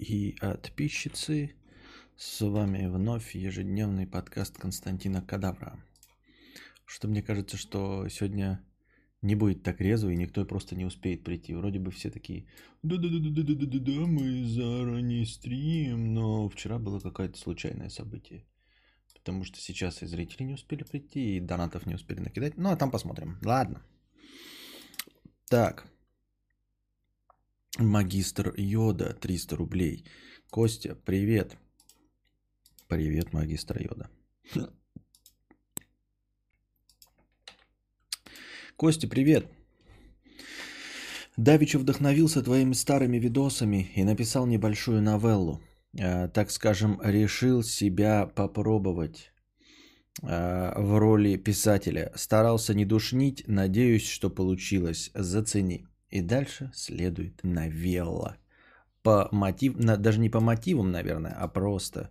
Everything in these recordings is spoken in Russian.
и подписчицы. С вами вновь ежедневный подкаст Константина Кадавра. Что мне кажется, что сегодня не будет так резво, и никто просто не успеет прийти. Вроде бы все такие, да-да-да-да-да-да-да, мы заранее стрим, но вчера было какое-то случайное событие. Потому что сейчас и зрители не успели прийти, и донатов не успели накидать. Ну, а там посмотрим. Ладно. Так. Магистр Йода, 300 рублей. Костя, привет. Привет, магистр Йода. Костя, привет. Давичу вдохновился твоими старыми видосами и написал небольшую новеллу. Э, так скажем, решил себя попробовать э, в роли писателя. Старался не душнить, надеюсь, что получилось. Зацени. И дальше следует новелла. По мотив... Даже не по мотивам, наверное, а просто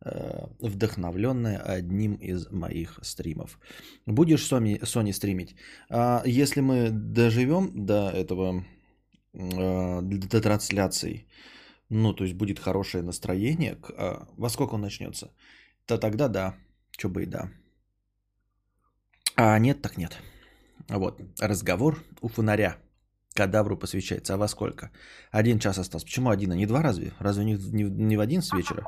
э, вдохновленная одним из моих стримов. Будешь Sony, Sony стримить? А если мы доживем до этого, до трансляции, ну, то есть будет хорошее настроение, а, во сколько он начнется, то тогда да, что бы и да. А нет, так нет. Вот, разговор у фонаря. Кадавру посвящается. А во сколько? Один час остался. Почему один, а не два разве? Разве не, не, не в один с вечера?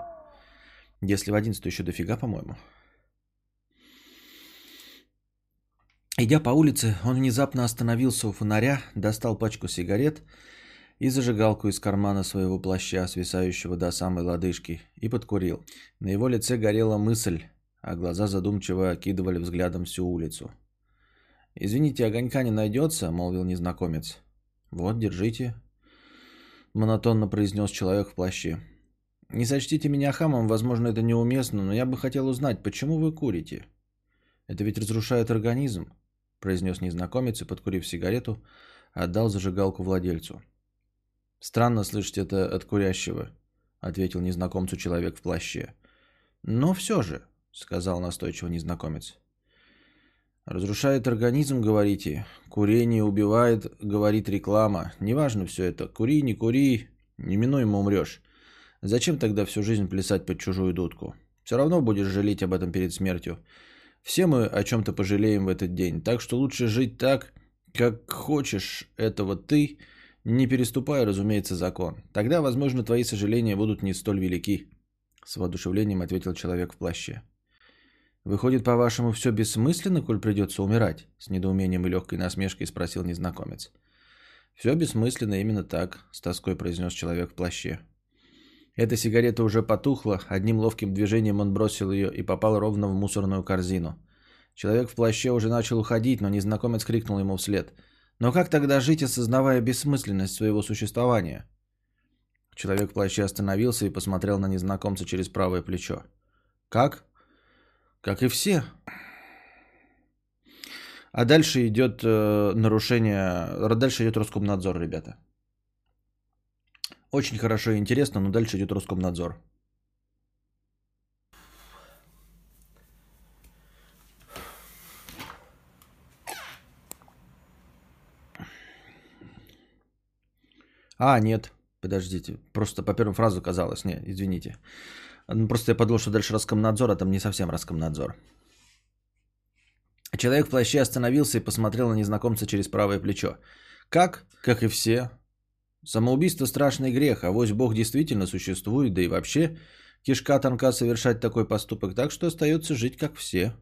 Если в один, то еще дофига, по-моему. Идя по улице, он внезапно остановился у фонаря, достал пачку сигарет и зажигалку из кармана своего плаща, свисающего до самой лодыжки, и подкурил. На его лице горела мысль, а глаза задумчиво окидывали взглядом всю улицу. «Извините, огонька не найдется?» – молвил незнакомец. «Вот, держите», – монотонно произнес человек в плаще. «Не сочтите меня хамом, возможно, это неуместно, но я бы хотел узнать, почему вы курите? Это ведь разрушает организм», – произнес незнакомец и, подкурив сигарету, отдал зажигалку владельцу. «Странно слышать это от курящего», — ответил незнакомцу человек в плаще. «Но все же», — сказал настойчиво незнакомец. «Разрушает организм, говорите. Курение убивает, говорит реклама. Неважно все это. Кури, не кури, неминуемо умрешь. Зачем тогда всю жизнь плясать под чужую дудку? Все равно будешь жалеть об этом перед смертью. Все мы о чем-то пожалеем в этот день. Так что лучше жить так, как хочешь этого ты, — не переступая, разумеется, закон. Тогда, возможно, твои сожаления будут не столь велики. С воодушевлением ответил человек в плаще. Выходит, по-вашему, все бессмысленно, коль придется умирать? С недоумением и легкой насмешкой спросил незнакомец. Все бессмысленно именно так, с тоской произнес человек в плаще. Эта сигарета уже потухла, одним ловким движением он бросил ее и попал ровно в мусорную корзину. Человек в плаще уже начал уходить, но незнакомец крикнул ему вслед – но как тогда жить, осознавая бессмысленность своего существования? Человек в плаще остановился и посмотрел на незнакомца через правое плечо. Как? Как и все. А дальше идет э, нарушение, дальше идет Роскомнадзор, ребята. Очень хорошо и интересно, но дальше идет Роскомнадзор. А, нет, подождите. Просто по первому фразу казалось. Не, извините. Ну, просто я подумал, что дальше Роскомнадзор, а там не совсем Роскомнадзор. Человек в плаще остановился и посмотрел на незнакомца через правое плечо. Как? Как и все. Самоубийство – страшный грех, а вось Бог действительно существует, да и вообще кишка тонка совершать такой поступок, так что остается жить как все.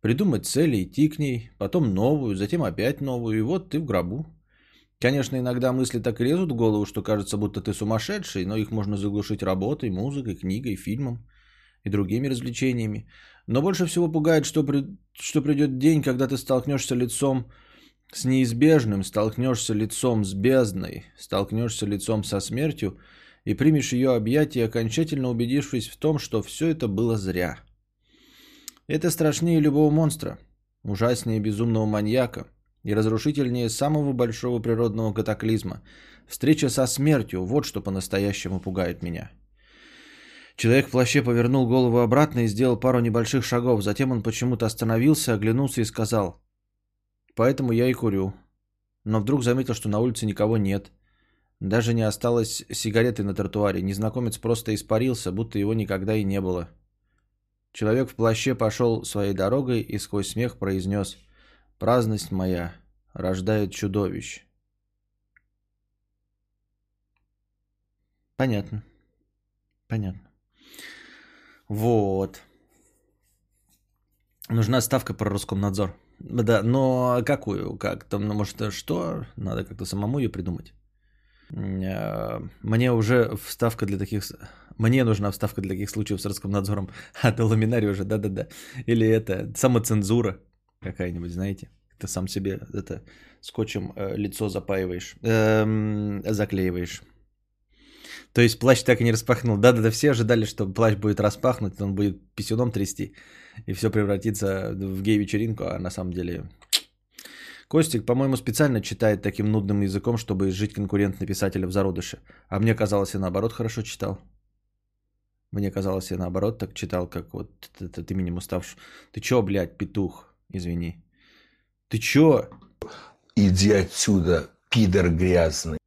Придумать цели, идти к ней, потом новую, затем опять новую, и вот ты в гробу. Конечно, иногда мысли так лезут в голову, что кажется, будто ты сумасшедший, но их можно заглушить работой, музыкой, книгой, фильмом и другими развлечениями. Но больше всего пугает, что, при... что придет день, когда ты столкнешься лицом с неизбежным, столкнешься лицом с бездной, столкнешься лицом со смертью и примешь ее объятия, окончательно убедившись в том, что все это было зря. Это страшнее любого монстра, ужаснее безумного маньяка, и разрушительнее самого большого природного катаклизма. Встреча со смертью – вот что по-настоящему пугает меня. Человек в плаще повернул голову обратно и сделал пару небольших шагов. Затем он почему-то остановился, оглянулся и сказал «Поэтому я и курю». Но вдруг заметил, что на улице никого нет. Даже не осталось сигареты на тротуаре. Незнакомец просто испарился, будто его никогда и не было. Человек в плаще пошел своей дорогой и сквозь смех произнес «Праздность моя рождает чудовищ». Понятно. Понятно. Вот. Нужна ставка про Роскомнадзор. Да, но какую? Как там, ну, может, что? Надо как-то самому ее придумать. Э, мне уже вставка для таких... Мне нужна вставка для таких случаев с Роскомнадзором. А до ламинария уже, да-да-да. Или это самоцензура какая-нибудь, знаете. Ты сам себе это скотчем э, лицо запаиваешь, эм, заклеиваешь. То есть плащ так и не распахнул. Да-да-да, все ожидали, что плащ будет распахнут, он будет писюном трясти, и все превратится в гей-вечеринку, а на самом деле... Костик, по-моему, специально читает таким нудным языком, чтобы изжить конкурентный писателя в зародыше. А мне казалось, и наоборот хорошо читал. Мне казалось, я наоборот так читал, как вот этот именем уставший. Ты чё, блядь, петух? Извини. Ты чё? Иди отсюда, пидор грязный.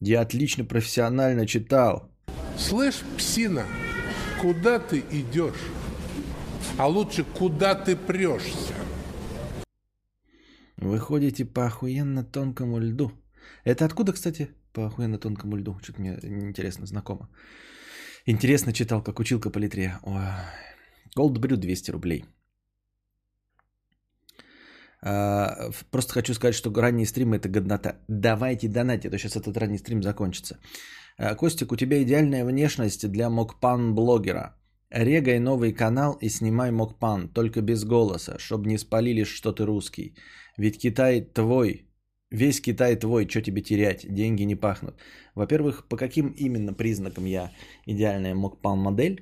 Я отлично профессионально читал. Слышь, псина, куда ты идешь? А лучше, куда ты прешься? Вы ходите по охуенно тонкому льду. Это откуда, кстати, по охуенно тонкому льду? Что-то мне интересно, знакомо. Интересно читал, как училка по литре. Голдбрю 200 рублей. А, просто хочу сказать, что ранние стримы это годнота. Давайте донатить, а то сейчас этот ранний стрим закончится. А, Костик, у тебя идеальная внешность для мокпан-блогера. Регай новый канал и снимай мокпан, только без голоса, чтобы не спалили, что ты русский. Ведь Китай твой, весь Китай твой, что тебе терять, деньги не пахнут. Во-первых, по каким именно признакам я идеальная мокпан модель?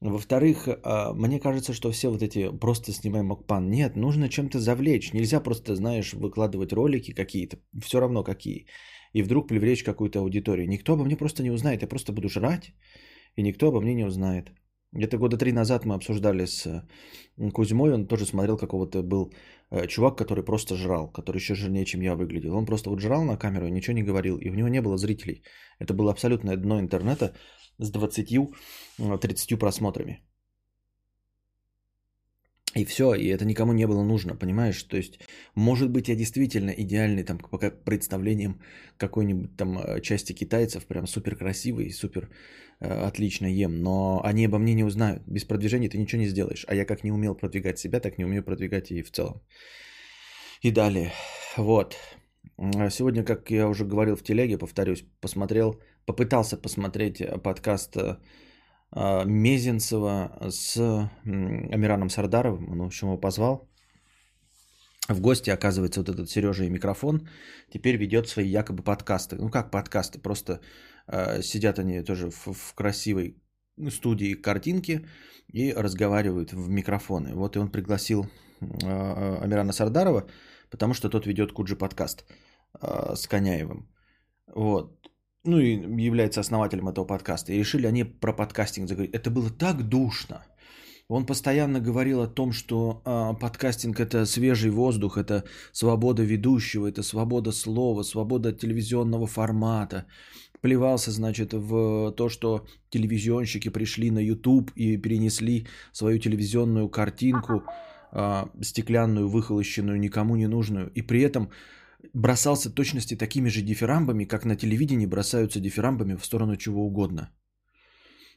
Во-вторых, а, мне кажется, что все вот эти просто снимаем мокпан. Нет, нужно чем-то завлечь. Нельзя просто, знаешь, выкладывать ролики какие-то, все равно какие, и вдруг привлечь какую-то аудиторию. Никто обо мне просто не узнает. Я просто буду жрать, и никто обо мне не узнает. Где-то года три назад мы обсуждали с Кузьмой, он тоже смотрел какого-то был э, чувак, который просто жрал, который еще жирнее, чем я выглядел. Он просто вот жрал на камеру и ничего не говорил, и у него не было зрителей. Это было абсолютное дно интернета, с 20-30 э, просмотрами. И все, и это никому не было нужно, понимаешь? То есть, может быть, я действительно идеальный там по представлениям какой-нибудь там э, части китайцев, прям супер красивый, супер э, отлично ем, но они обо мне не узнают. Без продвижения ты ничего не сделаешь. А я как не умел продвигать себя, так не умею продвигать и в целом. И далее. Вот. Сегодня, как я уже говорил в телеге, повторюсь, посмотрел попытался посмотреть э, подкаст э, э, Мезенцева с Амираном Сардаровым, он, в общем, его позвал. В гости, оказывается, вот этот Сережа и микрофон теперь ведет свои якобы подкасты. Ну как подкасты, просто э, сидят они тоже в, в красивой студии картинки и разговаривают в микрофоны. Вот и он пригласил э, Амирана Сардарова, потому что тот ведет Куджи подкаст э, с Коняевым. Вот ну и является основателем этого подкаста. И решили они про подкастинг заговорить. Это было так душно. Он постоянно говорил о том, что э, подкастинг это свежий воздух, это свобода ведущего, это свобода слова, свобода телевизионного формата. Плевался, значит, в то, что телевизионщики пришли на YouTube и перенесли свою телевизионную картинку, э, стеклянную, выхолощенную, никому не нужную. И при этом бросался точности такими же дифирамбами, как на телевидении бросаются дифирамбами в сторону чего угодно.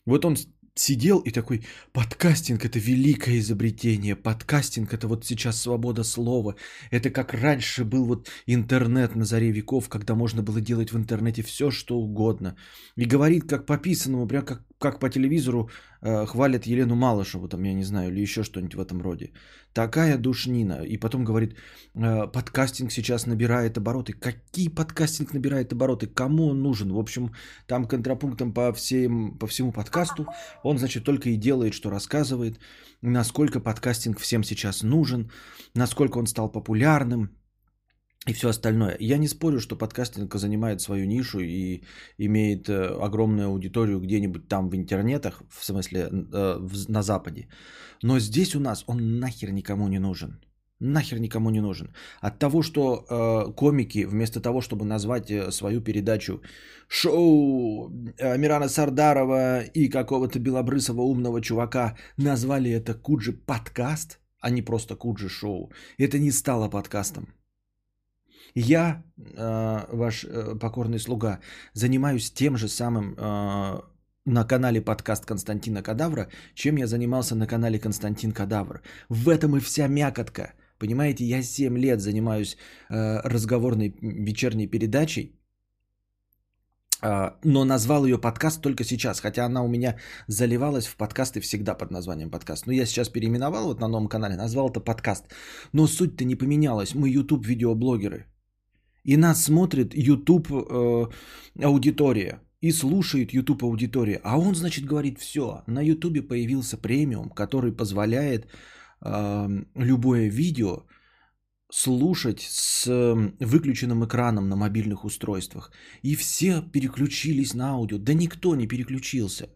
Вот он сидел и такой, подкастинг это великое изобретение, подкастинг это вот сейчас свобода слова, это как раньше был вот интернет на заре веков, когда можно было делать в интернете все, что угодно. И говорит как по писанному, прям как, как по телевизору э, хвалят Елену Малышеву, там, я не знаю, или еще что-нибудь в этом роде. Такая душнина. И потом говорит, э, подкастинг сейчас набирает обороты. Какие подкастинг набирает обороты? Кому он нужен? В общем, там контрапунктом по, всем, по всему подкасту он, значит, только и делает, что рассказывает, насколько подкастинг всем сейчас нужен, насколько он стал популярным, и все остальное. Я не спорю, что подкастинг занимает свою нишу и имеет э, огромную аудиторию где-нибудь там в интернетах, в смысле э, на Западе. Но здесь у нас он нахер никому не нужен. нахер никому не нужен. От того, что э, комики, вместо того, чтобы назвать э, свою передачу шоу э, Мирана Сардарова и какого-то белобрысого умного чувака, назвали это Куджи подкаст, а не просто Куджи шоу, это не стало подкастом. Я, э, ваш э, покорный слуга, занимаюсь тем же самым э, на канале подкаст Константина Кадавра, чем я занимался на канале Константин Кадавр. В этом и вся мякотка. Понимаете, я 7 лет занимаюсь разговорной вечерней передачей, но назвал ее подкаст только сейчас, хотя она у меня заливалась в подкасты всегда под названием подкаст. Но я сейчас переименовал вот на новом канале, назвал это подкаст. Но суть-то не поменялась. Мы YouTube видеоблогеры. И нас смотрит YouTube э, аудитория и слушает YouTube аудитория. А он, значит, говорит, все, на YouTube появился премиум, который позволяет э, любое видео слушать с выключенным экраном на мобильных устройствах. И все переключились на аудио. Да никто не переключился.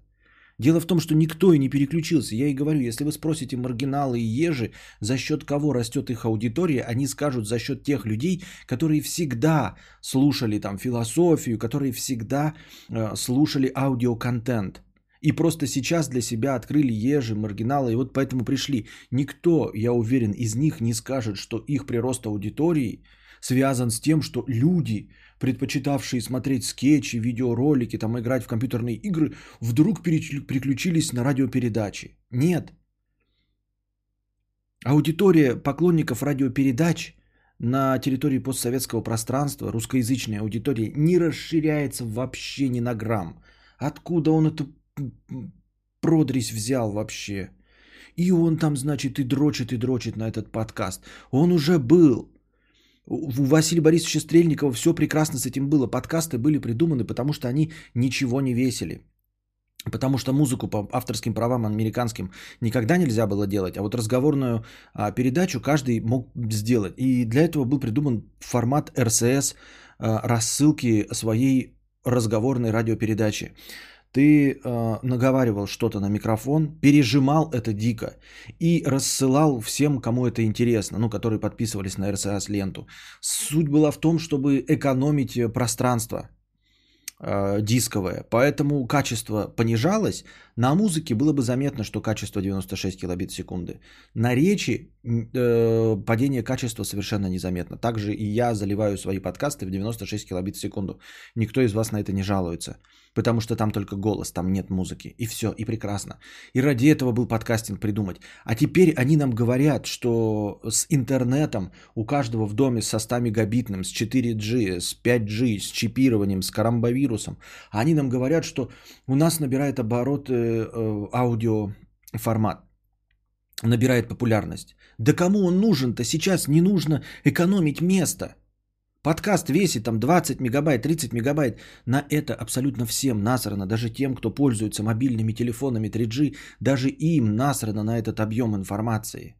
Дело в том, что никто и не переключился. Я и говорю, если вы спросите маргиналы и ежи, за счет кого растет их аудитория, они скажут за счет тех людей, которые всегда слушали там философию, которые всегда э, слушали аудиоконтент. И просто сейчас для себя открыли ежи, маргиналы, и вот поэтому пришли. Никто, я уверен, из них не скажет, что их прирост аудитории связан с тем, что люди предпочитавшие смотреть скетчи, видеоролики, там, играть в компьютерные игры, вдруг переключились на радиопередачи. Нет. Аудитория поклонников радиопередач на территории постсоветского пространства, русскоязычная аудитория, не расширяется вообще ни на грамм. Откуда он эту продресь взял вообще? И он там, значит, и дрочит, и дрочит на этот подкаст. Он уже был. У Василия Борисовича Стрельникова все прекрасно с этим было. Подкасты были придуманы, потому что они ничего не весили. Потому что музыку по авторским правам американским никогда нельзя было делать, а вот разговорную а, передачу каждый мог сделать. И для этого был придуман формат РСС а, рассылки своей разговорной радиопередачи ты э, наговаривал что-то на микрофон, пережимал это дико и рассылал всем, кому это интересно, ну, которые подписывались на RSS ленту. Суть была в том, чтобы экономить э, пространство э, дисковое, поэтому качество понижалось. На музыке было бы заметно, что качество 96 килобит в секунды. На речи э, падение качества совершенно незаметно. Также и я заливаю свои подкасты в 96 килобит в секунду. Никто из вас на это не жалуется потому что там только голос, там нет музыки. И все, и прекрасно. И ради этого был подкастинг придумать. А теперь они нам говорят, что с интернетом у каждого в доме со 100 мегабитным, с 4G, с 5G, с чипированием, с карамбовирусом, они нам говорят, что у нас набирает оборот э, э, аудиоформат набирает популярность. Да кому он нужен-то? Сейчас не нужно экономить место. Подкаст весит там 20 мегабайт, 30 мегабайт. На это абсолютно всем насрано, даже тем, кто пользуется мобильными телефонами 3G, даже им насрано на этот объем информации.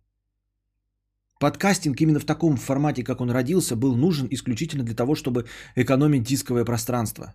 Подкастинг именно в таком формате, как он родился, был нужен исключительно для того, чтобы экономить дисковое пространство.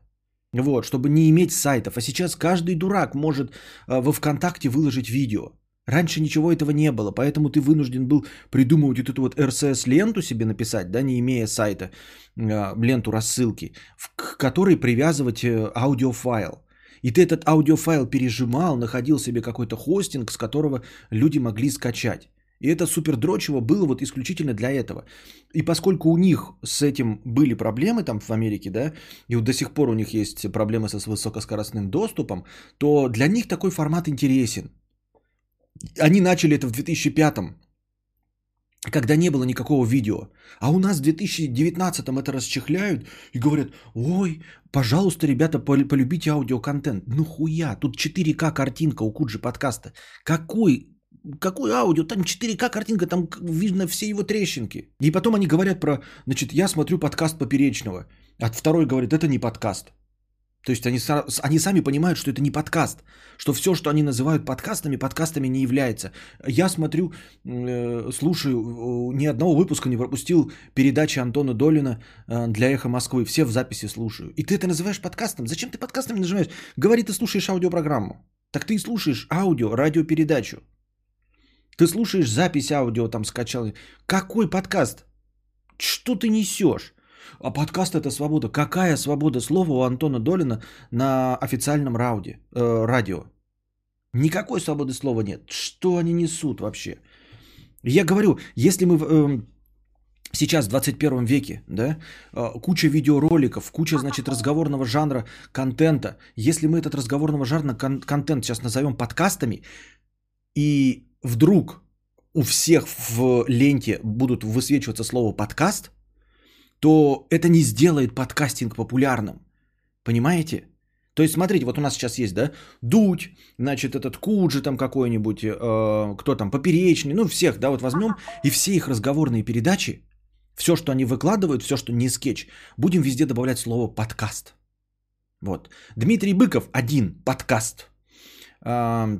Вот, чтобы не иметь сайтов. А сейчас каждый дурак может э, во ВКонтакте выложить видео. Раньше ничего этого не было, поэтому ты вынужден был придумывать вот эту вот RSS-ленту себе написать, да, не имея сайта, а, ленту рассылки, к которой привязывать э, аудиофайл. И ты этот аудиофайл пережимал, находил себе какой-то хостинг, с которого люди могли скачать. И это супер дрочево было вот исключительно для этого. И поскольку у них с этим были проблемы там в Америке, да, и вот до сих пор у них есть проблемы со высокоскоростным доступом, то для них такой формат интересен. Они начали это в 2005 когда не было никакого видео. А у нас в 2019 это расчехляют и говорят, ой, пожалуйста, ребята, полюбите аудиоконтент. Ну хуя, тут 4К картинка у Куджи подкаста. Какой какой аудио? Там 4К картинка, там видно все его трещинки. И потом они говорят про, значит, я смотрю подкаст Поперечного. А второй говорит, это не подкаст. То есть они, они сами понимают, что это не подкаст, что все, что они называют подкастами, подкастами не является. Я смотрю, э, слушаю, э, ни одного выпуска не пропустил передачи Антона Долина э, для «Эхо Москвы». Все в записи слушаю. И ты это называешь подкастом? Зачем ты подкастами называешь? Говори, ты слушаешь аудиопрограмму. Так ты и слушаешь аудио, радиопередачу. Ты слушаешь запись аудио, там скачал. Какой подкаст? Что ты несешь? А подкаст это свобода. Какая свобода слова у Антона Долина на официальном рауде, э, радио? Никакой свободы слова нет. Что они несут вообще? Я говорю, если мы э, сейчас в 21 веке, да, э, куча видеороликов, куча, значит, разговорного жанра контента, если мы этот разговорного жанра кон- контент сейчас назовем подкастами, и вдруг у всех в ленте будут высвечиваться слово подкаст, то это не сделает подкастинг популярным. Понимаете? То есть, смотрите, вот у нас сейчас есть, да, Дудь, значит, этот Куджи там какой-нибудь, э, кто там, Поперечный, ну, всех, да, вот возьмем, и все их разговорные передачи, все, что они выкладывают, все, что не скетч, будем везде добавлять слово подкаст. Вот. Дмитрий Быков один подкаст. Э,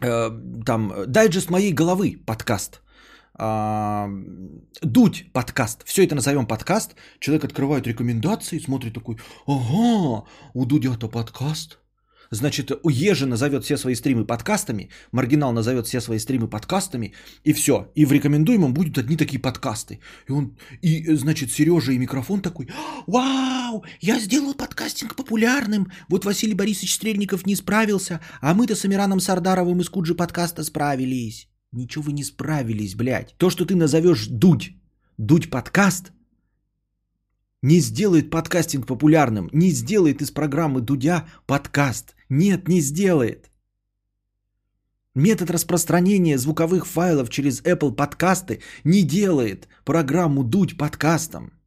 там, дайджест моей головы подкаст. А, Дудь подкаст. Все это назовем подкаст. Человек открывает рекомендации, смотрит такой, ага, у Дудя-то подкаст. Значит, у Ежи назовет все свои стримы подкастами, Маргинал назовет все свои стримы подкастами, и все. И в рекомендуемом будут одни такие подкасты. И он, и, значит, Сережа и микрофон такой, вау, я сделал подкастинг популярным. Вот Василий Борисович Стрельников не справился, а мы-то с Амираном Сардаровым из Куджи подкаста справились. Ничего вы не справились, блядь. То, что ты назовешь дудь, дудь подкаст, не сделает подкастинг популярным, не сделает из программы Дудя подкаст. Нет, не сделает. Метод распространения звуковых файлов через Apple подкасты не делает программу Дудь подкастом.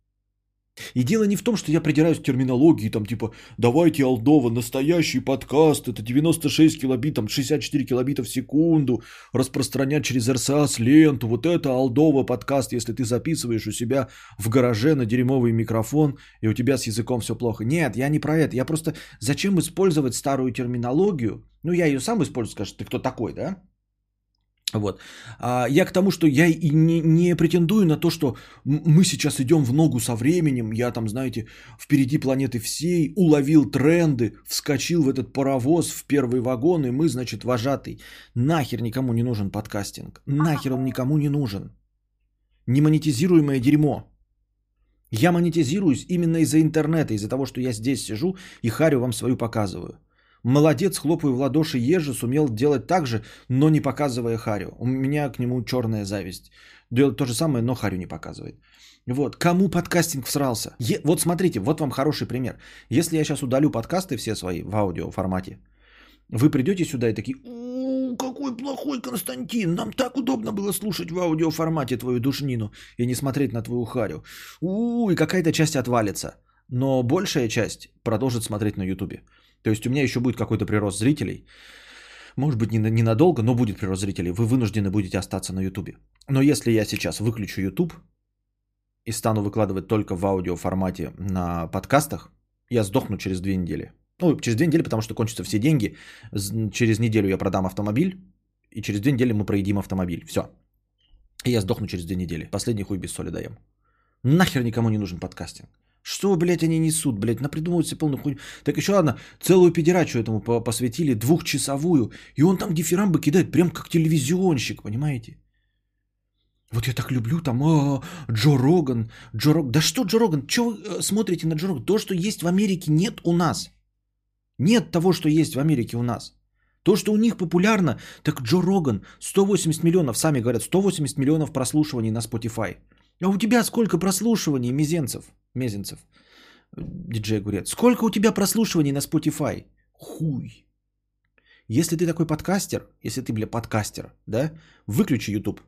И дело не в том, что я придираюсь к терминологии, там типа, давайте, Алдова, настоящий подкаст, это 96 килобит, там 64 килобита в секунду, распространять через RSS ленту, вот это Алдова подкаст, если ты записываешь у себя в гараже на дерьмовый микрофон, и у тебя с языком все плохо. Нет, я не про это, я просто, зачем использовать старую терминологию, ну я ее сам использую, скажешь, ты кто такой, да? Вот. А я к тому, что я и не, не претендую на то, что мы сейчас идем в ногу со временем, я там, знаете, впереди планеты всей, уловил тренды, вскочил в этот паровоз в первый вагон, и мы, значит, вожатый. Нахер никому не нужен подкастинг. Нахер он никому не нужен. Немонетизируемое дерьмо. Я монетизируюсь именно из-за интернета, из-за того, что я здесь сижу и харю вам свою показываю. Молодец, хлопаю в ладоши Ежи, сумел делать так же, но не показывая Харю. У меня к нему черная зависть. Делает то же самое, но Харю не показывает. Вот, кому подкастинг всрался? Е- вот смотрите, вот вам хороший пример. Если я сейчас удалю подкасты все свои в аудио формате, вы придете сюда и такие, «У, какой плохой Константин, нам так удобно было слушать в аудио формате твою душнину и не смотреть на твою Харю. У, и какая-то часть отвалится, но большая часть продолжит смотреть на ютубе. То есть у меня еще будет какой-то прирост зрителей. Может быть, ненадолго, но будет прирост зрителей. Вы вынуждены будете остаться на YouTube. Но если я сейчас выключу YouTube и стану выкладывать только в аудио формате на подкастах, я сдохну через две недели. Ну, через две недели, потому что кончатся все деньги. Через неделю я продам автомобиль, и через две недели мы проедим автомобиль. Все. И я сдохну через две недели. Последний хуй без соли даем. Нахер никому не нужен подкастинг. Что, блядь, они несут, блядь, напридумывают себе полную хуйню. Так еще ладно, целую педерачу этому посвятили, двухчасовую, и он там дифирамбы кидает, прям как телевизионщик, понимаете? Вот я так люблю там, а, Джо Роган, Джо Роган. Да что Джо Роган, что вы э, смотрите на Джо Роган? То, что есть в Америке, нет у нас. Нет того, что есть в Америке у нас. То, что у них популярно, так Джо Роган, 180 миллионов, сами говорят, 180 миллионов прослушиваний на Spotify. А у тебя сколько прослушиваний, Мизенцев? Мезенцев, диджей Огурец. Сколько у тебя прослушиваний на Spotify? Хуй. Если ты такой подкастер, если ты, бля, подкастер, да, выключи YouTube.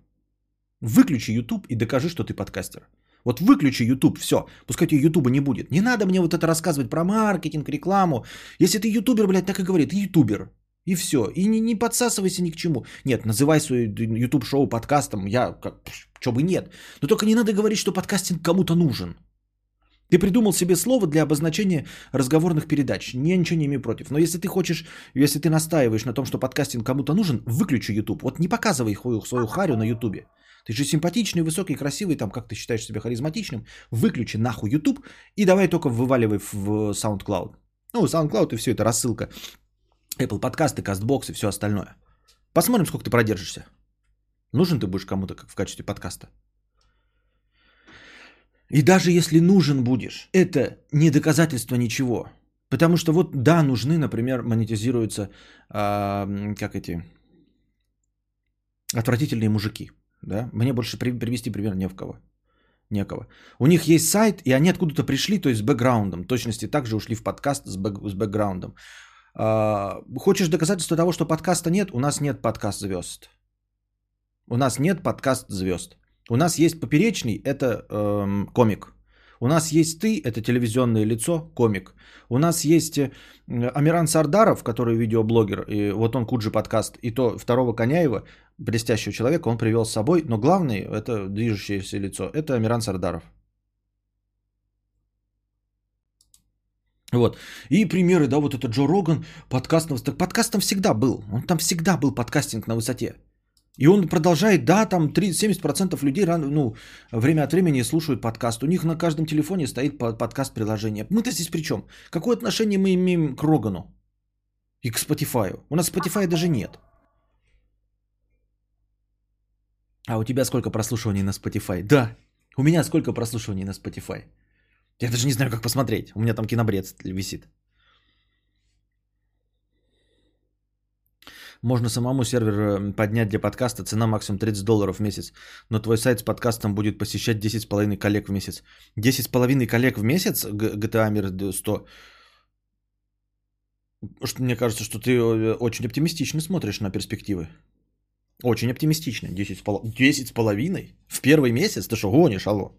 Выключи YouTube и докажи, что ты подкастер. Вот выключи YouTube, все. Пускай тебе YouTube не будет. Не надо мне вот это рассказывать про маркетинг, рекламу. Если ты ютубер, блядь, так и говорит, ютубер. И все. И не, не подсасывайся ни к чему. Нет, называй свой YouTube шоу подкастом. Я как, что бы нет. Но только не надо говорить, что подкастинг кому-то нужен. Ты придумал себе слово для обозначения разговорных передач. Я ничего не имею против. Но если ты хочешь, если ты настаиваешь на том, что подкастинг кому-то нужен, выключи YouTube. Вот не показывай свою харю на YouTube. Ты же симпатичный, высокий, красивый, там, как ты считаешь себя харизматичным. Выключи нахуй YouTube и давай только вываливай в SoundCloud. Ну, SoundCloud и все это рассылка. Apple подкасты, CastBox и все остальное. Посмотрим, сколько ты продержишься. Нужен ты будешь кому-то как в качестве подкаста? И даже если нужен будешь, это не доказательство ничего. Потому что вот да, нужны, например, монетизируются, э, как эти, отвратительные мужики. Да? Мне больше при, привести пример не в кого. Некого. У них есть сайт, и они откуда-то пришли, то есть с бэкграундом. Точности также ушли в подкаст с, бэк, с бэкграундом. Э, хочешь доказательства того, что подкаста нет? У нас нет подкаст звезд. У нас нет подкаст звезд. У нас есть поперечный, это эм, комик. У нас есть ты, это телевизионное лицо, комик. У нас есть э, Амиран Сардаров, который видеоблогер, и вот он Куджи подкаст, и то второго Коняева, блестящего человека, он привел с собой, но главный, это движущееся лицо, это Амиран Сардаров. Вот. И примеры, да, вот это Джо Роган, подкаст, подкаст там всегда был, он там всегда был подкастинг на высоте. И он продолжает, да, там 30-70% людей ну, время от времени слушают подкаст. У них на каждом телефоне стоит подкаст-приложение. Мы-то здесь при чем? Какое отношение мы имеем к Рогану и к Spotify? У нас Spotify даже нет. А у тебя сколько прослушиваний на Spotify? Да, у меня сколько прослушиваний на Spotify? Я даже не знаю, как посмотреть. У меня там кинобред висит. Можно самому сервер э, поднять для подкаста, цена максимум 30 долларов в месяц. Но твой сайт с подкастом будет посещать 10,5 коллег в месяц. 10,5 коллег в месяц GTA Mir 100. Мне кажется, что ты э, очень оптимистично смотришь на перспективы. Очень оптимистично. 10,5 в первый месяц? Ты что, гонишь, алло?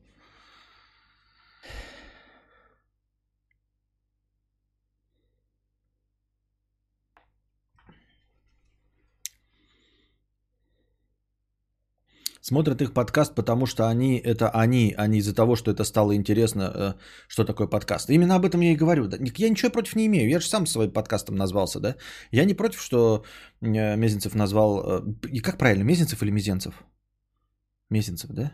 Смотрят их подкаст, потому что они это они, а не из-за того, что это стало интересно, э, что такое подкаст. Именно об этом я и говорю. Я ничего против не имею. Я же сам своим подкастом назвался, да? Я не против, что э, Мезенцев назвал... Э, и как правильно, Мезенцев или Мезенцев? Мезенцев, да?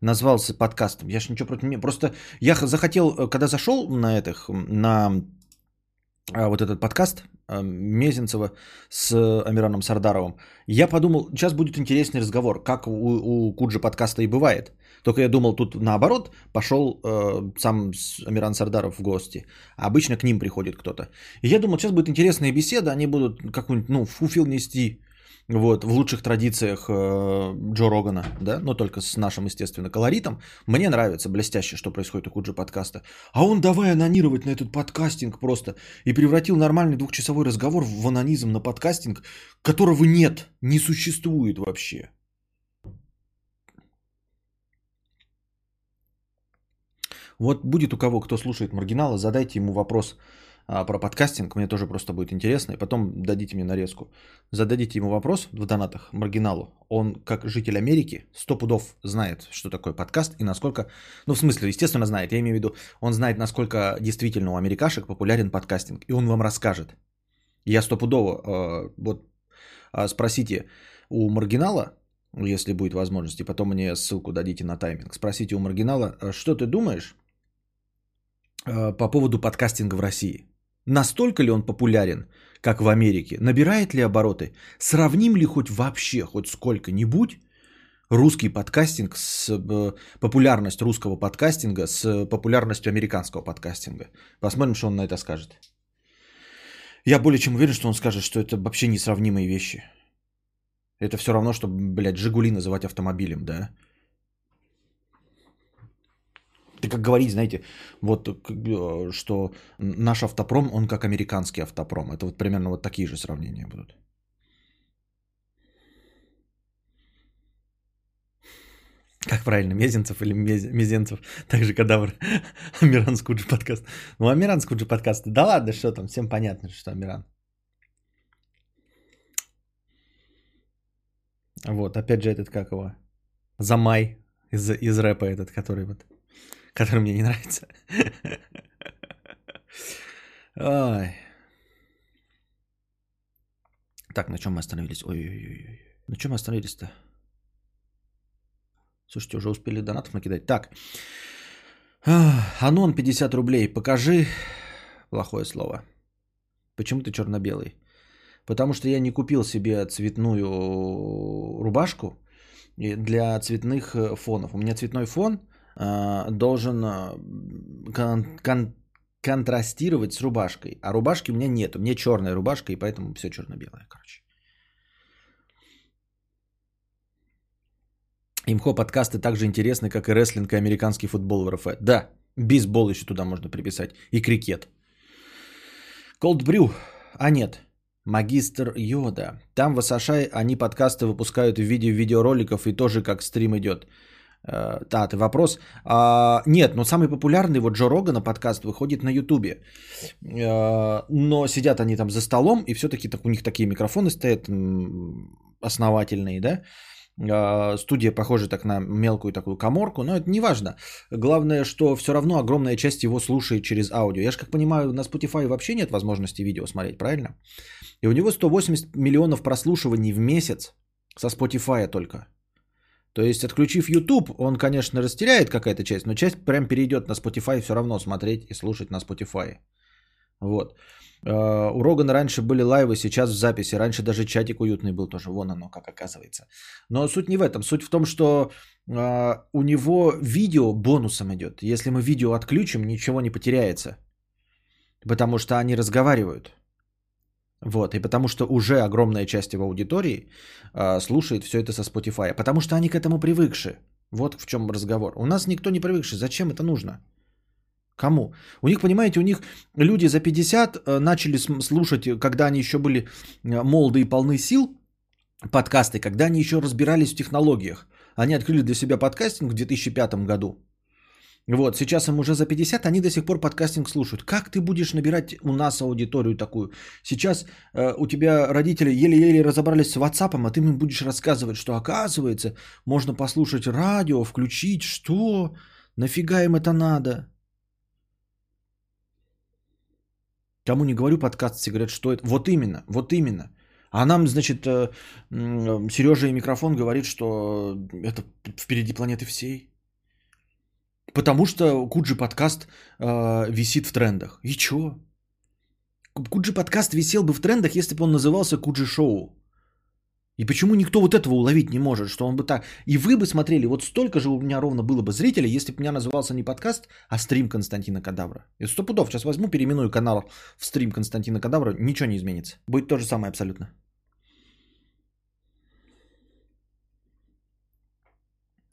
Назвался подкастом. Я же ничего против не имею. Просто я захотел, когда зашел на этих, на вот этот подкаст Э, Мезенцева с Амираном Сардаровым, я подумал, сейчас будет интересный разговор, как у, у Куджи подкаста и бывает. Только я думал, тут наоборот, пошел э, сам Амиран Сардаров в гости, а обычно к ним приходит кто-то. И я думал, сейчас будет интересная беседа, они будут какую-нибудь, ну, фуфил нести, вот, в лучших традициях э, Джо Рогана, да, но только с нашим, естественно, колоритом. Мне нравится блестяще, что происходит у Куджи подкаста. А он давай анонировать на этот подкастинг просто и превратил нормальный двухчасовой разговор в анонизм на подкастинг, которого нет, не существует вообще. Вот будет у кого, кто слушает маргинала, задайте ему вопрос – а, про подкастинг, мне тоже просто будет интересно, и потом дадите мне нарезку. Зададите ему вопрос в донатах маргиналу. Он, как житель Америки, сто пудов знает, что такое подкаст и насколько, ну в смысле, естественно знает, я имею в виду, он знает, насколько действительно у америкашек популярен подкастинг, и он вам расскажет. Я стопудово, э, вот э, спросите у маргинала, если будет возможность, и потом мне ссылку дадите на тайминг, спросите у маргинала, «А что ты думаешь по поводу подкастинга в России? Настолько ли он популярен, как в Америке? Набирает ли обороты? Сравним ли хоть вообще, хоть сколько-нибудь русский подкастинг с э, популярность русского подкастинга с популярностью американского подкастинга? Посмотрим, что он на это скажет. Я более чем уверен, что он скажет, что это вообще несравнимые вещи. Это все равно, что, блядь, Жигули называть автомобилем, да? Это как говорить, знаете, вот э, что наш автопром, он как американский автопром. Это вот примерно вот такие же сравнения будут. Как правильно, Мезенцев или Мезенцев? Также кадавр. Амиран Скуджи подкаст. Ну, Амиран Скуджи подкаст. Да ладно, что там, всем понятно, что Амиран. Вот, опять же этот, как его, Замай из, из рэпа этот, который вот который мне не нравится. Ой. Так, на чем мы остановились? Ой-ой-ой. На чем мы остановились-то? Слушайте, уже успели донатов накидать. Так. Анон 50 рублей. Покажи плохое слово. Почему ты черно-белый? Потому что я не купил себе цветную рубашку для цветных э, фонов. У меня цветной фон должен э, кон- кон- контрастировать с рубашкой. А рубашки у меня нет. У меня черная рубашка, и поэтому все черно-белое, короче. Имхо подкасты так же интересны, как и рестлинг и американский футбол в РФ. Да, бейсбол еще туда можно приписать. И крикет. Cold Brew. А нет, Магистр Йода. Там в Асашай они подкасты выпускают в виде видеороликов и тоже как стрим идет. Э, да, ты вопрос. А, нет, но самый популярный вот Джо Рогана подкаст выходит на Ютубе. Э, но сидят они там за столом, и все-таки так, у них такие микрофоны стоят основательные, да? Э, Студия похожа так на мелкую такую коморку, но это не важно. Главное, что все равно огромная часть его слушает через аудио. Я же как понимаю, на Spotify вообще нет возможности видео смотреть, правильно? И у него 180 миллионов прослушиваний в месяц со Spotify только. То есть, отключив YouTube, он, конечно, растеряет какая-то часть, но часть прям перейдет на Spotify все равно смотреть и слушать на Spotify. Вот. Э, У Рогана раньше были лайвы, сейчас в записи. Раньше даже чатик уютный был тоже. Вон оно, как оказывается. Но суть не в этом. Суть в том, что э, у него видео бонусом идет. Если мы видео отключим, ничего не потеряется. Потому что они разговаривают. Вот, и потому что уже огромная часть его аудитории э, слушает все это со Spotify. Потому что они к этому привыкши. Вот в чем разговор. У нас никто не привыкший. Зачем это нужно? Кому? У них, понимаете, у них люди за 50 э, начали слушать, когда они еще были э, молоды и полны сил, подкасты, когда они еще разбирались в технологиях. Они открыли для себя подкастинг в 2005 году. Вот, сейчас им уже за 50, они до сих пор подкастинг слушают. Как ты будешь набирать у нас аудиторию такую? Сейчас э, у тебя родители еле-еле разобрались с WhatsApp, а ты им будешь рассказывать, что оказывается, можно послушать радио, включить, что? Нафига им это надо? Кому не говорю, подкаст все говорят, что это. Вот именно, вот именно. А нам, значит, э, Сережа и микрофон говорит, что это впереди планеты всей. Потому что Куджи подкаст э, висит в трендах. И чё? Куджи подкаст висел бы в трендах, если бы он назывался Куджи шоу. И почему никто вот этого уловить не может, что он бы так... И вы бы смотрели, вот столько же у меня ровно было бы зрителей, если бы у меня назывался не подкаст, а стрим Константина Кадавра. И сто пудов, сейчас возьму, переименую канал в стрим Константина Кадавра, ничего не изменится. Будет то же самое абсолютно.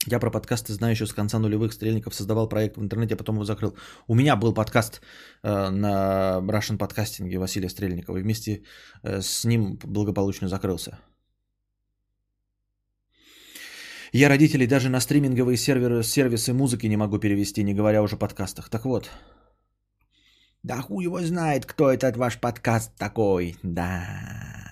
Я про подкасты знаю еще с конца нулевых. Стрельников создавал проект в интернете, а потом его закрыл. У меня был подкаст э, на Russian подкастинге Василия Стрельникова. И вместе э, с ним благополучно закрылся. Я родителей даже на стриминговые серверы, сервисы музыки не могу перевести, не говоря уже о подкастах. Так вот. Да хуй его знает, кто этот ваш подкаст такой. Да.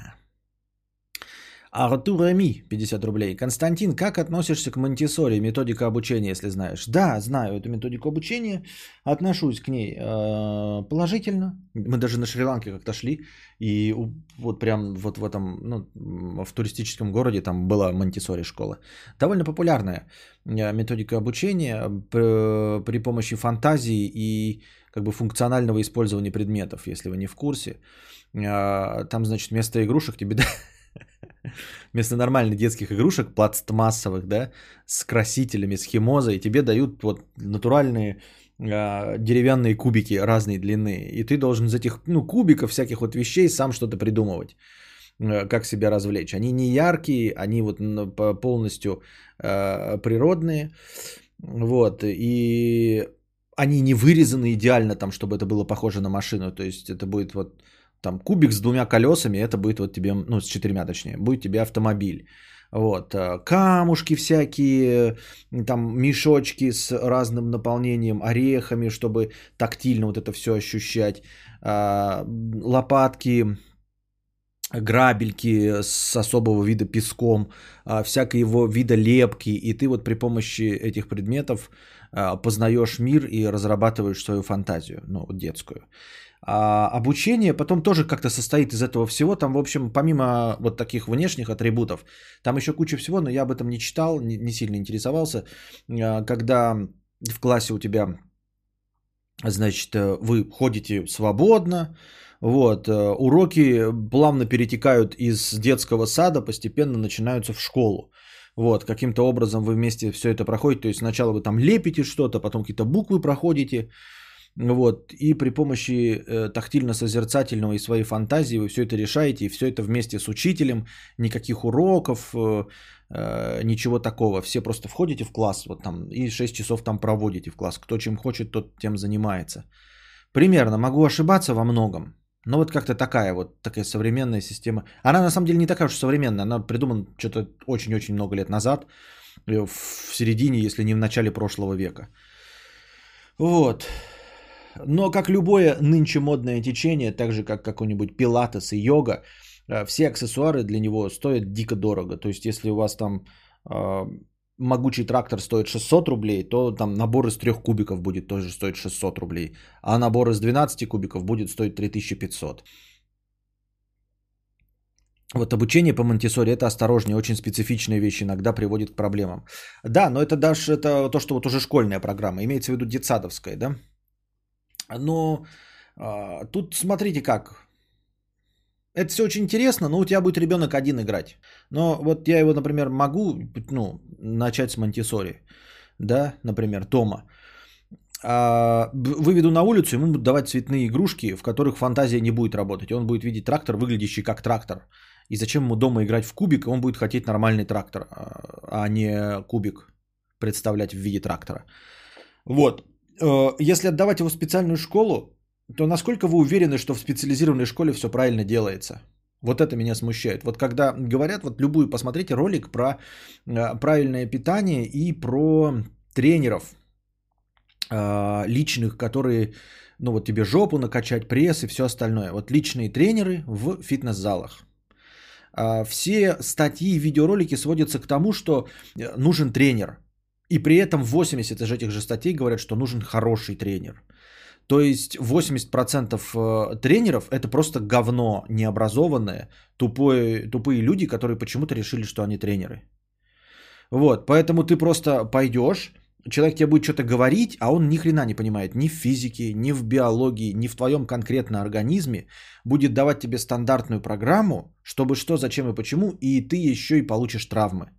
Артур Эми, 50 рублей. Константин, как относишься к Монтисори, методика обучения, если знаешь? Да, знаю эту методику обучения, отношусь к ней э, положительно. Мы даже на Шри-Ланке как-то шли, и вот прям вот в этом, ну, в туристическом городе там была Монтисори школа. Довольно популярная э, методика обучения при, помощи фантазии и как бы функционального использования предметов, если вы не в курсе. Э, Там, значит, вместо игрушек тебе вместо нормальных детских игрушек, пластмассовых, да, с красителями, с химозой, тебе дают вот натуральные а, деревянные кубики разной длины. И ты должен из этих, ну, кубиков, всяких вот вещей сам что-то придумывать, э, как себя развлечь. Они не яркие, они вот полностью э, природные, вот, и они не вырезаны идеально там, чтобы это было похоже на машину, то есть это будет вот там кубик с двумя колесами, это будет вот тебе, ну, с четырьмя точнее, будет тебе автомобиль. Вот, э, камушки всякие, там мешочки с разным наполнением, орехами, чтобы тактильно вот это все ощущать, а, лопатки, грабельки с особого вида песком, а, всякого вида лепки, и ты вот при помощи этих предметов познаешь мир и разрабатываешь свою фантазию, ну, детскую. А обучение потом тоже как-то состоит из этого всего. Там, в общем, помимо вот таких внешних атрибутов, там еще куча всего, но я об этом не читал, не, сильно интересовался. А, Когда в классе у тебя, значит, э, вы ходите свободно, вот, э, уроки плавно перетекают из детского сада, постепенно начинаются в школу. Вот, каким-то образом вы вместе все это проходите. То есть сначала вы там лепите что-то, потом какие-то буквы проходите. Вот, и при помощи э, тактильно-созерцательного и своей фантазии вы все это решаете, и все это вместе с учителем, никаких уроков, э, э, ничего такого. Все просто входите в класс, вот там, и 6 часов там проводите в класс. Кто чем хочет, тот тем занимается. Примерно, могу ошибаться во многом, но вот как-то такая вот такая современная система. Она на самом деле не такая уж современная, она придумана что-то очень-очень много лет назад, э, в середине, если не в начале прошлого века. Вот. Но как любое нынче модное течение, так же как какой-нибудь пилатес и йога, э, все аксессуары для него стоят дико дорого. То есть если у вас там э, могучий трактор стоит 600 рублей, то там набор из трех кубиков будет тоже стоить 600 рублей. А набор из 12 кубиков будет стоить 3500. Вот обучение по Монтисори это осторожнее, очень специфичная вещь иногда приводит к проблемам. Да, но это даже это то, что вот уже школьная программа, имеется в виду детсадовская, да? Но а, тут смотрите как. Это все очень интересно, но у тебя будет ребенок один играть. Но вот я его, например, могу ну, начать с Монтисори, да, например, Тома. А, выведу на улицу, ему будут давать цветные игрушки, в которых фантазия не будет работать. Он будет видеть трактор, выглядящий как трактор. И зачем ему дома играть в кубик, он будет хотеть нормальный трактор, а, а не кубик представлять в виде трактора. Вот. Э, если отдавать его в специальную школу, то насколько вы уверены, что в специализированной школе все правильно делается? Вот это меня смущает. Вот когда говорят, вот любую, посмотрите ролик про э, правильное питание и про тренеров э, личных, которые, ну вот тебе жопу накачать, пресс и все остальное. Вот личные тренеры в фитнес-залах. Все статьи и видеоролики сводятся к тому, что нужен тренер. И при этом 80 из этих же статей говорят, что нужен хороший тренер. То есть 80% э, тренеров это просто говно необразованное, тупое, тупые люди, которые почему-то решили, что они тренеры. Вот, поэтому ты просто пойдешь, человек тебе будет что-то говорить, а он ни хрена не понимает ни в физике, ни в биологии, ни в твоем конкретно организме, будет давать тебе стандартную программу, чтобы что, зачем и почему, и ты еще и получишь травмы.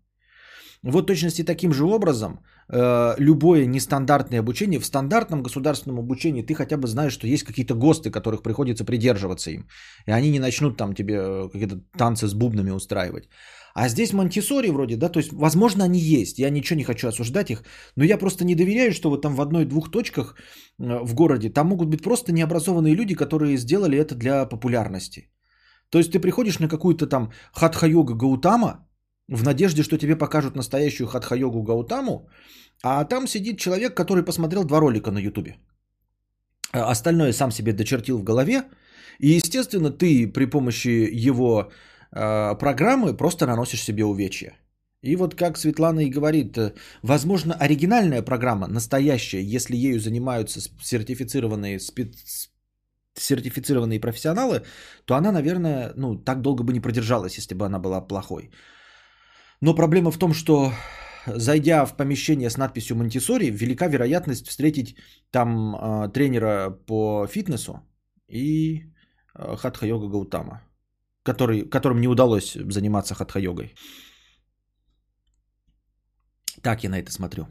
Вот точности таким же образом э, любое нестандартное обучение, в стандартном государственном обучении ты хотя бы знаешь, что есть какие-то ГОСТы, которых приходится придерживаться им. И они не начнут там тебе э, какие-то танцы с бубнами устраивать. А здесь Монтисори вроде, да, то есть, возможно, они есть, я ничего не хочу осуждать их, но я просто не доверяю, что вот там в одной-двух точках э, в городе, там могут быть просто необразованные люди, которые сделали это для популярности. То есть ты приходишь на какую-то там хатха-йога Гаутама, в надежде, что тебе покажут настоящую хатха-йогу Гаутаму, а там сидит человек, который посмотрел два ролика на ютубе. А остальное сам себе дочертил в голове, и, естественно, ты при помощи его э, программы просто наносишь себе увечья. И вот как Светлана и говорит, э, возможно, оригинальная программа, настоящая, если ею занимаются сертифицированные спец сертифицированные профессионалы, то она, наверное, ну, так долго бы не продержалась, если бы она была плохой. Но проблема в том, что зайдя в помещение с надписью Монтисори, велика вероятность встретить там э, тренера по фитнесу и э, хатха-йога Гаутама, который, которым не удалось заниматься хатха-йогой. Так я на это смотрю.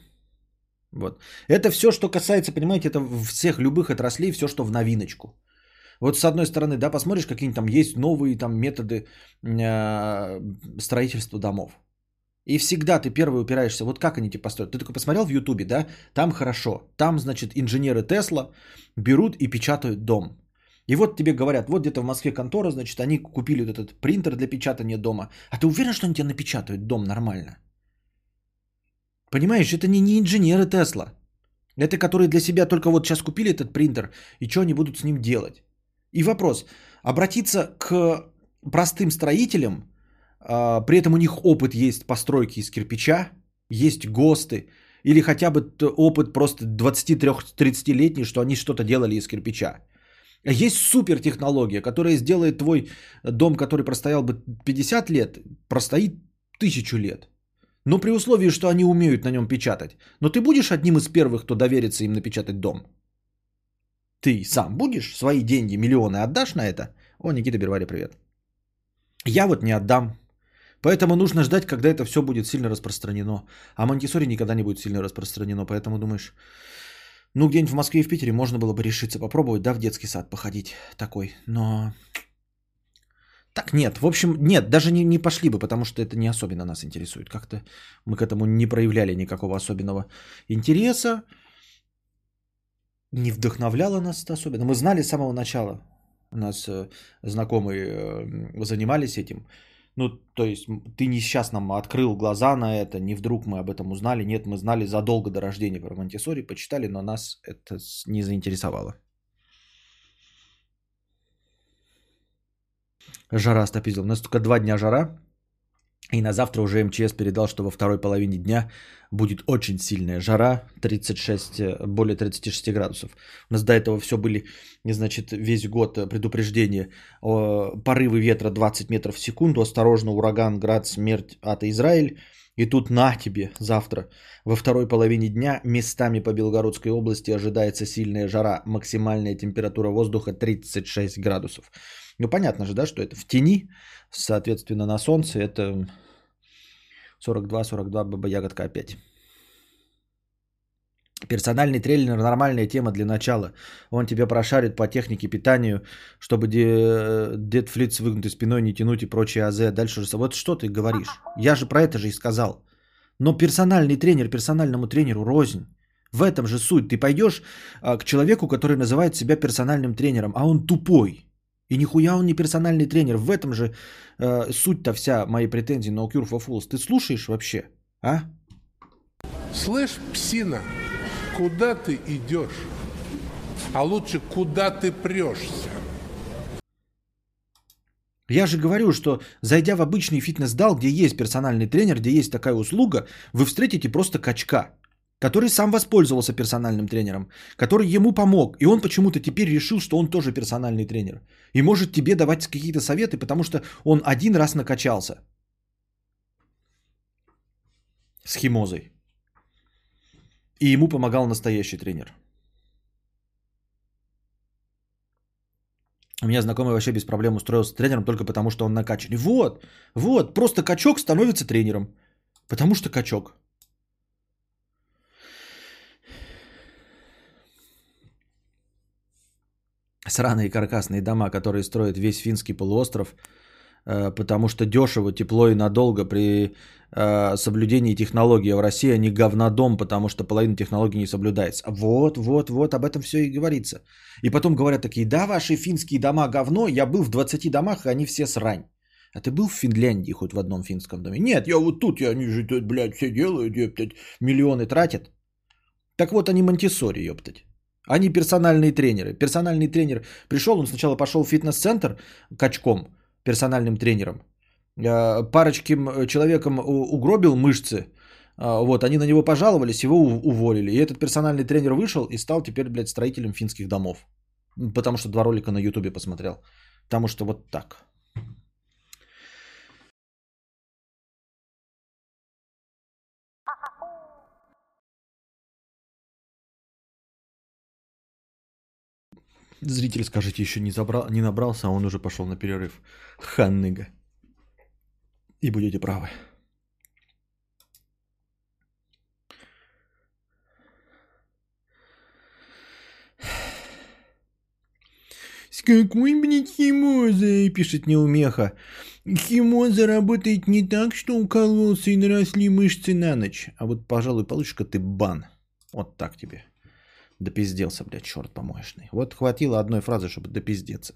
Вот. Это все, что касается, понимаете, это всех любых отраслей, все, что в новиночку. Вот с одной стороны, да, посмотришь, какие-нибудь там есть новые там методы э, строительства домов. И всегда ты первый упираешься, вот как они тебе построят. Ты такой посмотрел в Ютубе, да, там хорошо. Там, значит, инженеры Тесла берут и печатают дом. И вот тебе говорят, вот где-то в Москве контора, значит, они купили вот этот принтер для печатания дома. А ты уверен, что они тебе напечатают дом нормально? Понимаешь, это не, не инженеры Тесла. Это которые для себя только вот сейчас купили этот принтер, и что они будут с ним делать? И вопрос, обратиться к простым строителям, при этом у них опыт есть постройки из кирпича, есть ГОСТы, или хотя бы опыт просто 23-30-летний, что они что-то делали из кирпича. Есть супер технология, которая сделает твой дом, который простоял бы 50 лет, простоит тысячу лет. Но при условии, что они умеют на нем печатать. Но ты будешь одним из первых, кто доверится им напечатать дом? Ты сам будешь свои деньги, миллионы отдашь на это? О, Никита Бервари, привет. Я вот не отдам Поэтому нужно ждать, когда это все будет сильно распространено. А Монтисори никогда не будет сильно распространено. Поэтому думаешь, ну где-нибудь в Москве и в Питере можно было бы решиться попробовать, да, в детский сад походить такой. Но так нет, в общем, нет, даже не, не пошли бы, потому что это не особенно нас интересует. Как-то мы к этому не проявляли никакого особенного интереса. Не вдохновляло нас это особенно. Мы знали с самого начала. У нас э, знакомые э, занимались этим. Ну, то есть ты не сейчас нам открыл глаза на это, не вдруг мы об этом узнали. Нет, мы знали задолго до рождения про Монтисори, почитали, но нас это не заинтересовало. Жара стопизил. У нас только два дня жара. И на завтра уже МЧС передал, что во второй половине дня будет очень сильная жара, 36, э, более 36 градусов. У нас до этого все были, значит, весь год предупреждения. Порывы ветра 20 метров в секунду, осторожно, ураган, град, смерть, ад Израиль. И тут на тебе завтра во второй половине дня местами по Белгородской области ожидается сильная жара, максимальная температура воздуха 36 градусов. Ну, понятно же, да, что это в тени, соответственно, на солнце это 42-42 баба ягодка опять. Персональный трейлер – нормальная тема для начала. Он тебя прошарит по технике питанию, чтобы дед флит с выгнутой спиной не тянуть и прочие АЗ. Дальше уже... Вот что ты говоришь? Я же про это же и сказал. Но персональный тренер персональному тренеру рознь. В этом же суть. Ты пойдешь а, к человеку, который называет себя персональным тренером, а он тупой. И нихуя он не персональный тренер. В этом же э, суть-то вся моей претензии на Cure for Fools. Ты слушаешь вообще, а? Слышь, псина, куда ты идешь? А лучше, куда ты прешься? Я же говорю, что зайдя в обычный фитнес-дал, где есть персональный тренер, где есть такая услуга, вы встретите просто качка который сам воспользовался персональным тренером, который ему помог, и он почему-то теперь решил, что он тоже персональный тренер. И может тебе давать какие-то советы, потому что он один раз накачался с химозой. И ему помогал настоящий тренер. У меня знакомый вообще без проблем устроился тренером только потому, что он накачанный. Вот, вот, просто качок становится тренером. Потому что качок. Сраные каркасные дома, которые строят весь финский полуостров, э, потому что дешево, тепло и надолго при э, соблюдении технологий. А в России они говнодом, потому что половина технологий не соблюдается. Вот, вот, вот, об этом все и говорится. И потом говорят такие, да, ваши финские дома говно, я был в 20 домах, и они все срань. А ты был в Финляндии хоть в одном финском доме? Нет, я вот тут, я они же, блядь, все делают, блядь, миллионы тратят. Так вот они Монтисори, ёптать. Они персональные тренеры. Персональный тренер пришел, он сначала пошел в фитнес-центр качком, персональным тренером. Э, парочким человеком угробил мышцы. А, вот, они на него пожаловались, его уволили. И этот персональный тренер вышел и стал теперь, блядь, строителем финских домов. Потому что два ролика на ютубе посмотрел. Потому что вот так. Зритель, скажите, еще не, забрал, не набрался, а он уже пошел на перерыв. Ханныга. И будете правы. С какой, блядь, химозой, пишет неумеха. Химоза работает не так, что укололся и наросли мышцы на ночь. А вот, пожалуй, получишь-ка ты бан. Вот так тебе. Допизделся, блядь, черт помоечный. Вот хватило одной фразы, чтобы допиздеться.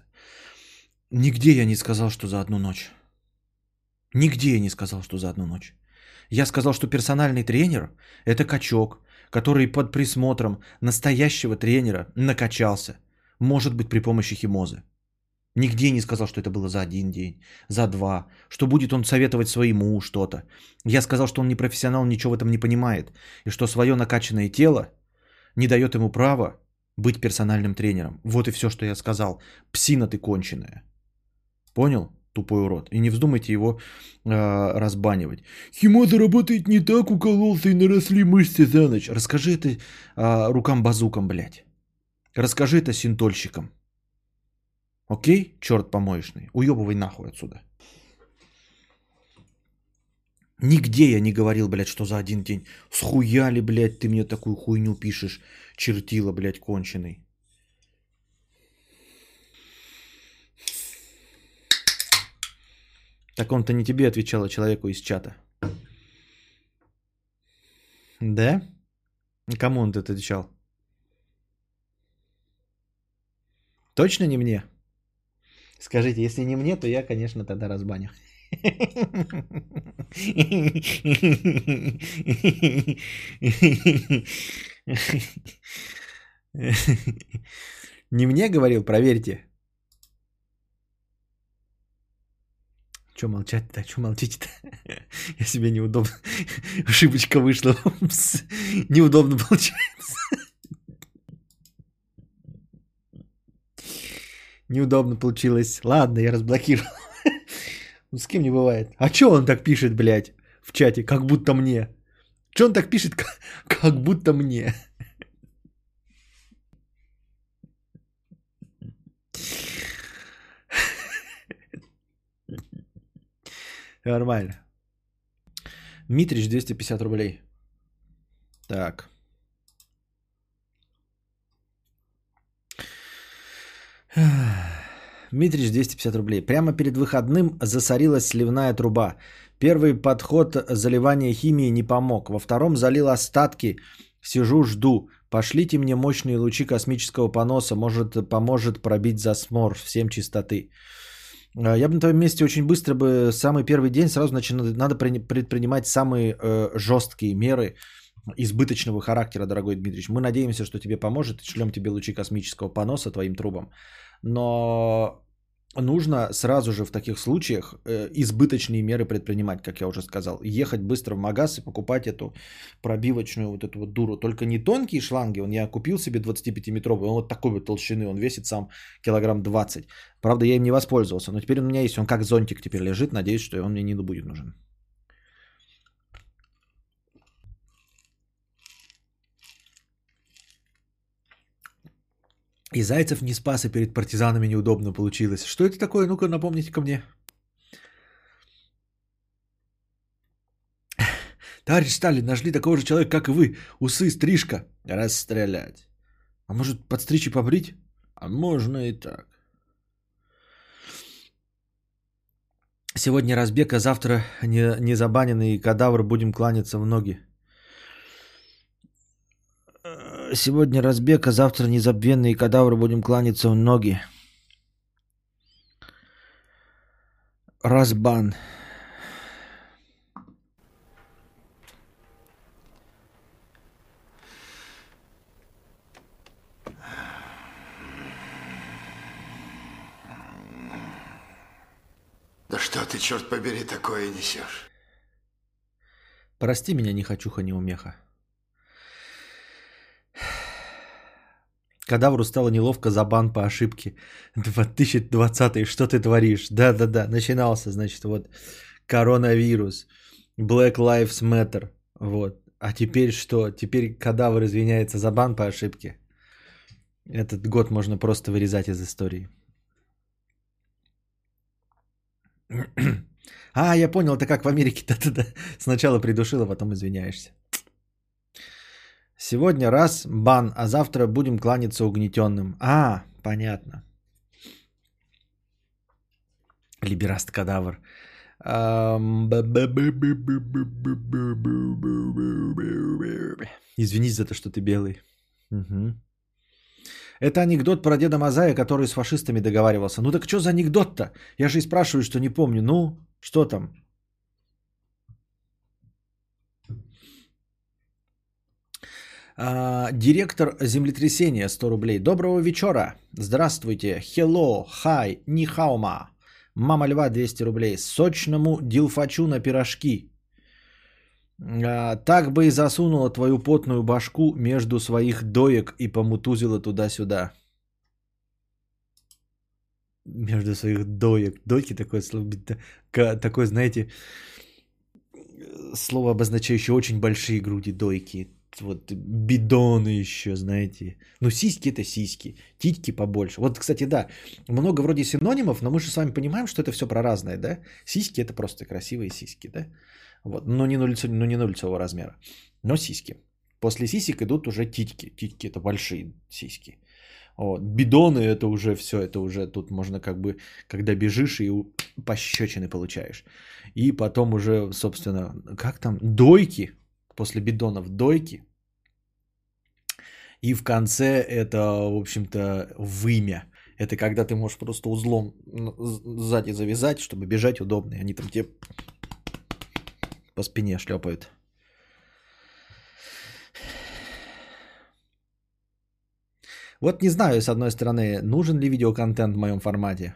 Нигде я не сказал, что за одну ночь. Нигде я не сказал, что за одну ночь. Я сказал, что персональный тренер – это качок, который под присмотром настоящего тренера накачался. Может быть, при помощи химозы. Нигде не сказал, что это было за один день, за два, что будет он советовать своему что-то. Я сказал, что он не профессионал, ничего в этом не понимает, и что свое накачанное тело не дает ему права быть персональным тренером. Вот и все, что я сказал. Псина ты конченая. Понял? Тупой урод. И не вздумайте его э, разбанивать. Химоза работает не так, укололся и наросли мышцы за ночь. Расскажи это э, рукам-базукам, блядь. Расскажи это синтольщикам. Окей? Черт помоечный. Уебывай нахуй отсюда. Нигде я не говорил, блядь, что за один день. Схуяли, блядь, ты мне такую хуйню пишешь. Чертила, блядь, конченый. Так он-то не тебе отвечал, а человеку из чата. Да? Кому он это отвечал? Точно не мне? Скажите, если не мне, то я, конечно, тогда разбаню. Не мне говорил, проверьте. Че молчать-то? Че молчите-то? Я себе неудобно. Ошибочка вышла. Неудобно получается. Неудобно получилось. Ладно, я разблокировал. С кем не бывает. А чё он так пишет, блядь, в чате, как будто мне? Чё он так пишет, как, будто мне? Нормально. Митрич 250 рублей. Так. Митрич 250 рублей. Прямо перед выходным засорилась сливная труба. Первый подход заливания химии не помог. Во втором залил остатки. Сижу, жду. Пошлите мне мощные лучи космического поноса. Может, поможет пробить засмор. Всем чистоты. А, я бы на твоем месте очень быстро бы самый первый день сразу значит, надо предпринимать самые э, жесткие меры избыточного характера, дорогой Дмитрий. Мы надеемся, что тебе поможет. Шлем тебе лучи космического поноса твоим трубам. Но нужно сразу же в таких случаях э, избыточные меры предпринимать, как я уже сказал. Ехать быстро в магаз и покупать эту пробивочную вот эту вот дуру. Только не тонкие шланги, он я купил себе 25-метровый, он вот такой вот толщины, он весит сам килограмм 20. Правда, я им не воспользовался, но теперь у меня есть, он как зонтик теперь лежит, надеюсь, что он мне не будет нужен. И Зайцев не спас, и перед партизанами неудобно получилось. Что это такое? Ну-ка, напомните ко мне. Товарищ Сталин, нашли такого же человека, как и вы. Усы, стрижка. Расстрелять. А может, подстричь и побрить? А можно и так. Сегодня разбег, а завтра не, не забаненный кадавр будем кланяться в ноги. Сегодня разбег, а завтра незабвенные кадавры будем кланяться в ноги. Разбан. Да что ты, черт побери, такое несешь? Прости меня, не хочуха, не умеха. Кадавру стало неловко за бан по ошибке. 2020 что ты творишь? Да-да-да, начинался, значит, вот коронавирус, Black Lives Matter, вот. А теперь что? Теперь кадавр извиняется за бан по ошибке. Этот год можно просто вырезать из истории. А, я понял, это как в Америке. Да-да-да. Сначала придушил, а потом извиняешься. Сегодня раз бан, а завтра будем кланяться угнетенным. А, понятно. Либераст кадавр. Извинись за то, что ты белый. Угу. Это анекдот про деда Мазая, который с фашистами договаривался. Ну так что за анекдот-то? Я же и спрашиваю, что не помню. Ну, что там? А, директор землетрясения 100 рублей. Доброго вечера. Здравствуйте. Hello, hi, нихаума. Мама льва 200 рублей. Сочному дилфачу на пирожки. А, так бы и засунула твою потную башку между своих доек и помутузила туда-сюда. Между своих доек. Дойки такое слово, такое, знаете, слово, обозначающее очень большие груди дойки вот бидоны еще, знаете. Ну, сиськи это сиськи, титьки побольше. Вот, кстати, да, много вроде синонимов, но мы же с вами понимаем, что это все про разное, да? Сиськи это просто красивые сиськи, да? Вот. Но не, нулиц, ну, не нулицевого размера. Но сиськи. После сисек идут уже титьки. Титьки это большие сиськи. Вот. Бидоны это уже все, это уже тут можно как бы, когда бежишь и пощечины получаешь. И потом уже, собственно, как там, дойки, после бидонов дойки. И в конце это, в общем-то, вымя. Это когда ты можешь просто узлом сзади завязать, чтобы бежать удобно. И они там тебе по спине шлепают. Вот не знаю, с одной стороны, нужен ли видеоконтент в моем формате.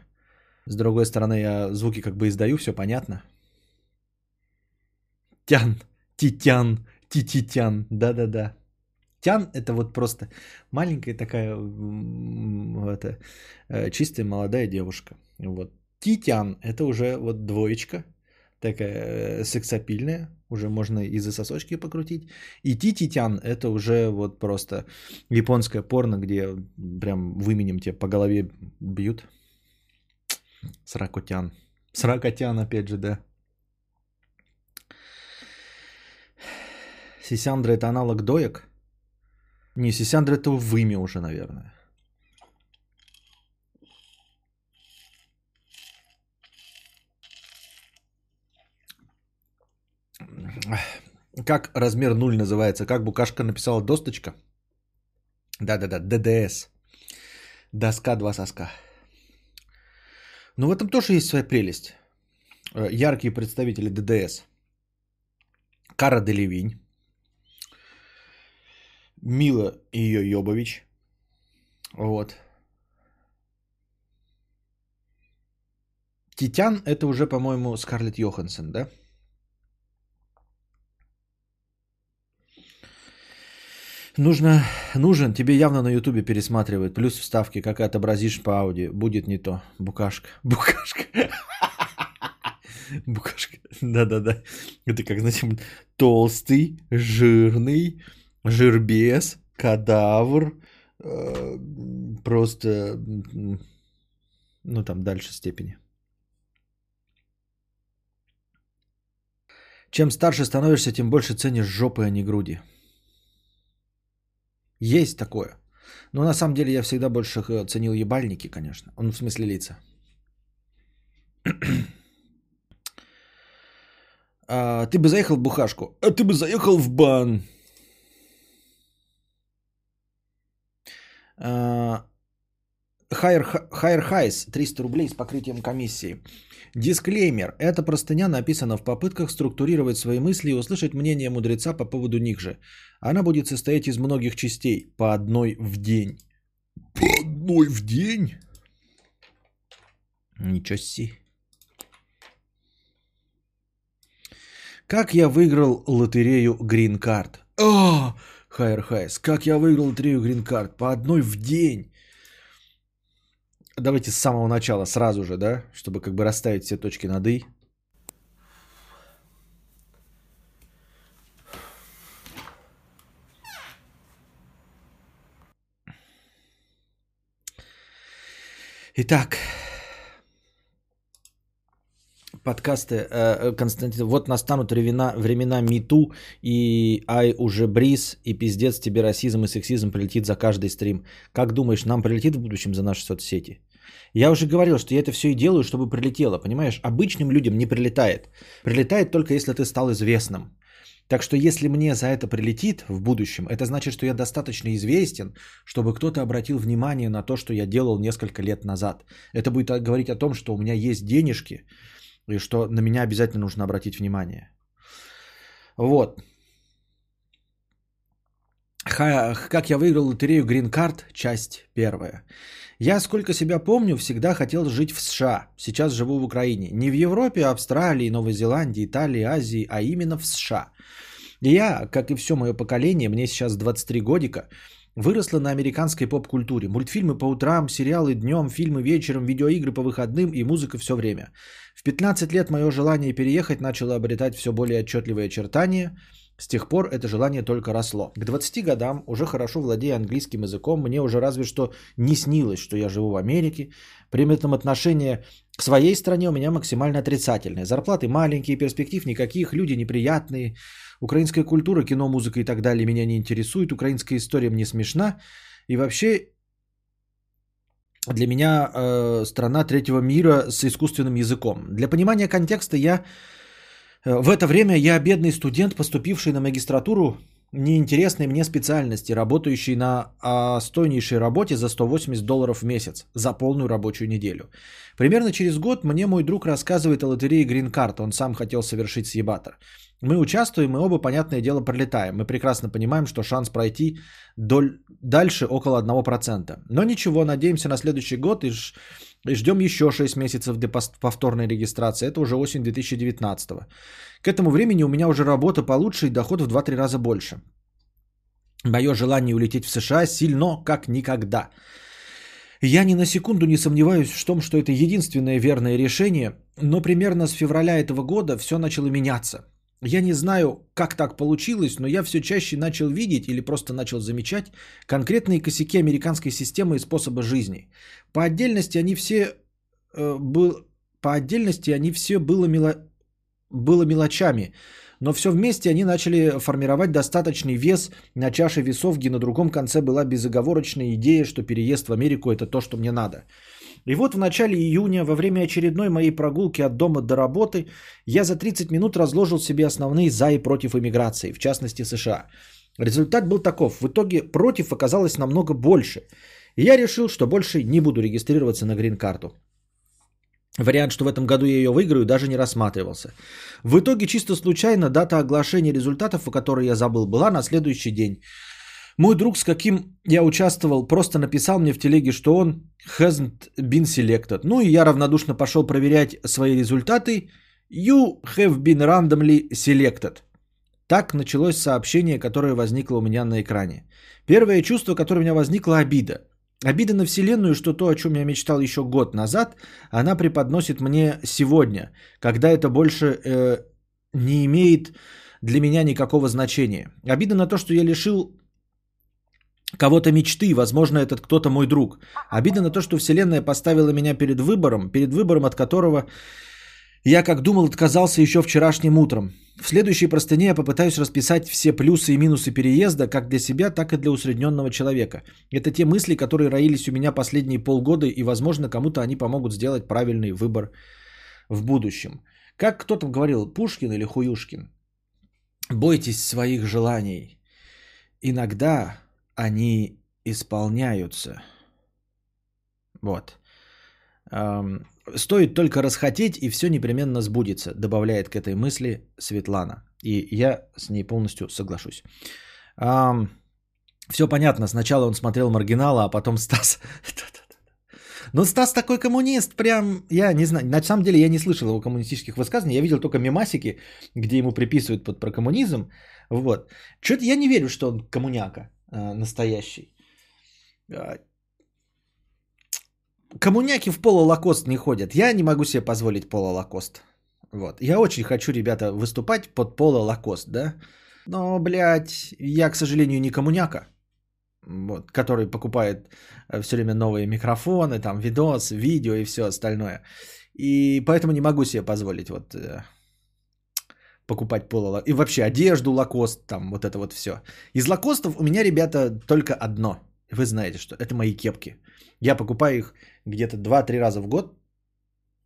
С другой стороны, я звуки как бы издаю, все понятно. Тян, титян, тититян, да-да-да. Тян это вот просто маленькая такая это, э, чистая молодая девушка. Вот. Титян это уже вот двоечка, такая э, сексапильная, уже можно и за сосочки покрутить. И тититян это уже вот просто японское порно, где прям выменем тебе по голове бьют. Сракотян. Сракотян, опять же, да. Сисяндра это аналог доек? Не, Сисяндра это в имя уже, наверное. Как размер 0 называется? Как букашка написала досточка? Да-да-да, ДДС. Доска два соска. Ну, в этом тоже есть своя прелесть. Э, Яркие представители ДДС. Кара Делевинь. Мила ее Йобович. Вот. Титян это уже, по-моему, Скарлетт Йоханссон, да? Нужно, нужен, тебе явно на ютубе пересматривают, плюс вставки, как отобразишь по аудио, будет не то. Букашка, букашка. Букашка, да-да-да. Это как, знаете, толстый, жирный, жирбес, кадавр, э, просто, ну там дальше степени. Чем старше становишься, тем больше ценишь жопы, а не груди. Есть такое. Но на самом деле я всегда больше ценил ебальники, конечно. Ну, в смысле лица. А, ты бы заехал в бухашку, а ты бы заехал в бан. Higher Highs 300 рублей с покрытием комиссии. Дисклеймер. Эта простыня написана в попытках структурировать свои мысли и услышать мнение мудреца по поводу них же. Она будет состоять из многих частей, по одной в день. По одной в день? Ничего себе. Как я выиграл лотерею Green Card? А, Хайер Хайс, как я выиграл Green Card? По одной в день. Давайте с самого начала, сразу же, да, чтобы как бы расставить все точки над «и». Итак, подкасты э, Константин. Вот настанут времена, времена МИТУ и Ай уже бриз и пиздец тебе расизм и сексизм прилетит за каждый стрим. Как думаешь, нам прилетит в будущем за наши соцсети? Я уже говорил, что я это все и делаю, чтобы прилетело. Понимаешь, обычным людям не прилетает. Прилетает только если ты стал известным. Так что если мне за это прилетит в будущем, это значит, что я достаточно известен, чтобы кто-то обратил внимание на то, что я делал несколько лет назад. Это будет говорить о том, что у меня есть денежки, и что на меня обязательно нужно обратить внимание. Вот. Ха- Как я выиграл лотерею Green Card, часть первая. Я, сколько себя помню, всегда хотел жить в США. Сейчас живу в Украине. Не в Европе, Австралии, Новой Зеландии, Италии, Азии, а именно в США. Я, как и все мое поколение, мне сейчас 23 годика, выросла на американской поп-культуре. Мультфильмы по утрам, сериалы днем, фильмы вечером, видеоигры по выходным и музыка все время. В 15 лет мое желание переехать начало обретать все более отчетливые очертания. С тех пор это желание только росло. К 20 годам, уже хорошо владея английским языком, мне уже разве что не снилось, что я живу в Америке. При этом отношение к своей стране у меня максимально отрицательное. Зарплаты маленькие, перспектив никаких, люди неприятные. Украинская культура, кино, музыка и так далее меня не интересует. Украинская история мне смешна. И вообще для меня э, страна третьего мира с искусственным языком. Для понимания контекста я э, в это время я бедный студент, поступивший на магистратуру неинтересной мне специальности, работающий на а, стойнейшей работе за 180 долларов в месяц за полную рабочую неделю. Примерно через год мне мой друг рассказывает о лотерее Green Card. Он сам хотел совершить съебатор. Мы участвуем, и оба, понятное дело, пролетаем. Мы прекрасно понимаем, что шанс пройти доль... дальше около 1%. Но ничего, надеемся на следующий год и, ж... и ждем еще 6 месяцев для повторной регистрации. Это уже осень 2019. К этому времени у меня уже работа получше и доход в 2-3 раза больше. Мое желание улететь в США сильно, как никогда. Я ни на секунду не сомневаюсь в том, что это единственное верное решение, но примерно с февраля этого года все начало меняться – я не знаю, как так получилось, но я все чаще начал видеть или просто начал замечать конкретные косяки американской системы и способа жизни. По отдельности они все э, был, по отдельности они все было, мело, было мелочами, но все вместе они начали формировать достаточный вес на чаше весов, где на другом конце была безоговорочная идея, что переезд в Америку это то, что мне надо. И вот в начале июня, во время очередной моей прогулки от дома до работы, я за 30 минут разложил себе основные за и против иммиграции, в частности США. Результат был таков. В итоге против оказалось намного больше. И я решил, что больше не буду регистрироваться на грин-карту. Вариант, что в этом году я ее выиграю, даже не рассматривался. В итоге чисто случайно дата оглашения результатов, о которой я забыл, была на следующий день. Мой друг, с каким я участвовал, просто написал мне в телеге, что он hasn't been selected. Ну и я равнодушно пошел проверять свои результаты. You have been randomly selected. Так началось сообщение, которое возникло у меня на экране. Первое чувство, которое у меня возникло, обида. Обида на Вселенную, что то, о чем я мечтал еще год назад, она преподносит мне сегодня, когда это больше э, не имеет для меня никакого значения. Обида на то, что я лишил кого-то мечты, возможно, этот кто-то мой друг. Обидно на то, что Вселенная поставила меня перед выбором, перед выбором, от которого я, как думал, отказался еще вчерашним утром. В следующей простыне я попытаюсь расписать все плюсы и минусы переезда как для себя, так и для усредненного человека. Это те мысли, которые роились у меня последние полгода, и, возможно, кому-то они помогут сделать правильный выбор в будущем. Как кто-то говорил, Пушкин или Хуюшкин, бойтесь своих желаний. Иногда они исполняются. Вот. Стоит только расхотеть, и все непременно сбудется, добавляет к этой мысли Светлана. И я с ней полностью соглашусь. Все понятно. Сначала он смотрел маргинала, а потом Стас. Но Стас такой коммунист, прям, я не знаю, на самом деле я не слышал его коммунистических высказываний, я видел только мемасики, где ему приписывают под коммунизм, вот. Что-то я не верю, что он коммуняка. Э, настоящий. А, коммуняки в пололакост не ходят. Я не могу себе позволить пололакост. Вот. Я очень хочу, ребята, выступать под пололакост, да? Но, блядь, я, к сожалению, не коммуняка, вот, который покупает э, все время новые микрофоны, там, видос, видео и все остальное. И поэтому не могу себе позволить вот э, покупать поло и вообще одежду лакост, там вот это вот все. Из лакостов у меня, ребята, только одно. Вы знаете, что это мои кепки. Я покупаю их где-то 2-3 раза в год.